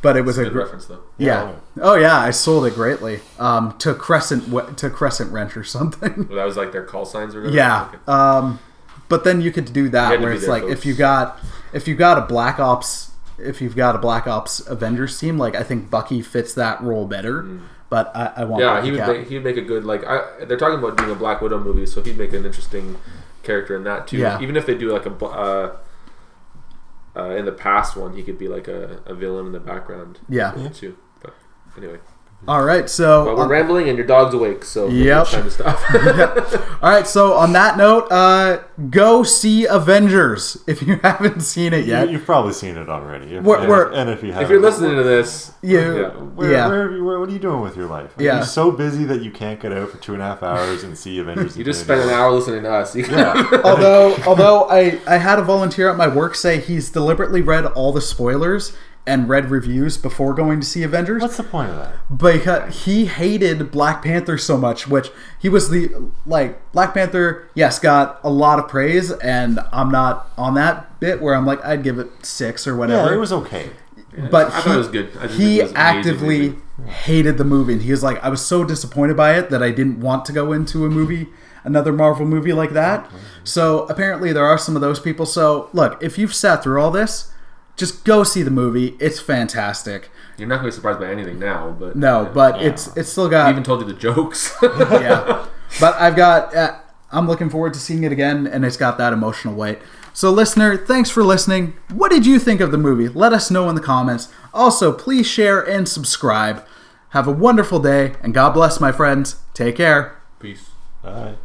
But it was a Good gr- reference though. yeah. Oh yeah, I sold it greatly. Um, to Crescent to Crescent Wrench or something. Well, that was like their call signs or whatever. Yeah. Okay. Um, but then you could do that where it's there, like folks. if you got if you got a Black Ops if you've got a Black Ops Avengers team, like I think Bucky fits that role better. But I, I want Mm. Yeah, Bucky he would Cap. make, he'd make a good like. I, they're talking about doing a Black Widow movie, so he'd make an interesting character in that too. Yeah. Even if they do like a uh, uh, in the past one, he could be like a, a villain in the background. Yeah. too. But anyway, All right, so but we're on- rambling and your dog's awake, so Yep. it's time to stop. all right, so on that note, uh, go see Avengers if you haven't seen it yet. You, have probably seen it already. If, We're- and, we're- and if you have if you're listening to this, You, Yeah. where, yeah. where, have you- where- what are you doing with your life? Are Yeah. you so busy that you can't get out for two and a half hours and see Avengers? you just spent an hour listening to us. Yeah. although although I, I had a volunteer at my work say he's deliberately read all the spoilers and read reviews before going to see Avengers What's the point of that? because he hated Black Panther so much, which he was the like Black Panther. Yes, got a lot of praise, and I'm not on that bit where I'm like I'd give it six or whatever. Yeah, it was okay. but I he, thought it was good. I didn't he was amazing, actively amazing. hated the movie, and he was like, I was so disappointed by it that I didn't want to go into a movie, another Marvel movie like that. So apparently there are some of those people. So look, if you've sat through all this, just go see the movie. It's fantastic. You're not going to be surprised by anything now, but No, yeah. but it's it's still got. I got even told you the jokes. yeah. But I've got. Uh, I'm looking forward to seeing it again, and it's got that emotional weight. So, listener, thanks for listening. What did you think of the movie? Let us know in the comments. Also, please share and subscribe. Have a wonderful day, and God bless, my friends. Take care. Peace. Bye.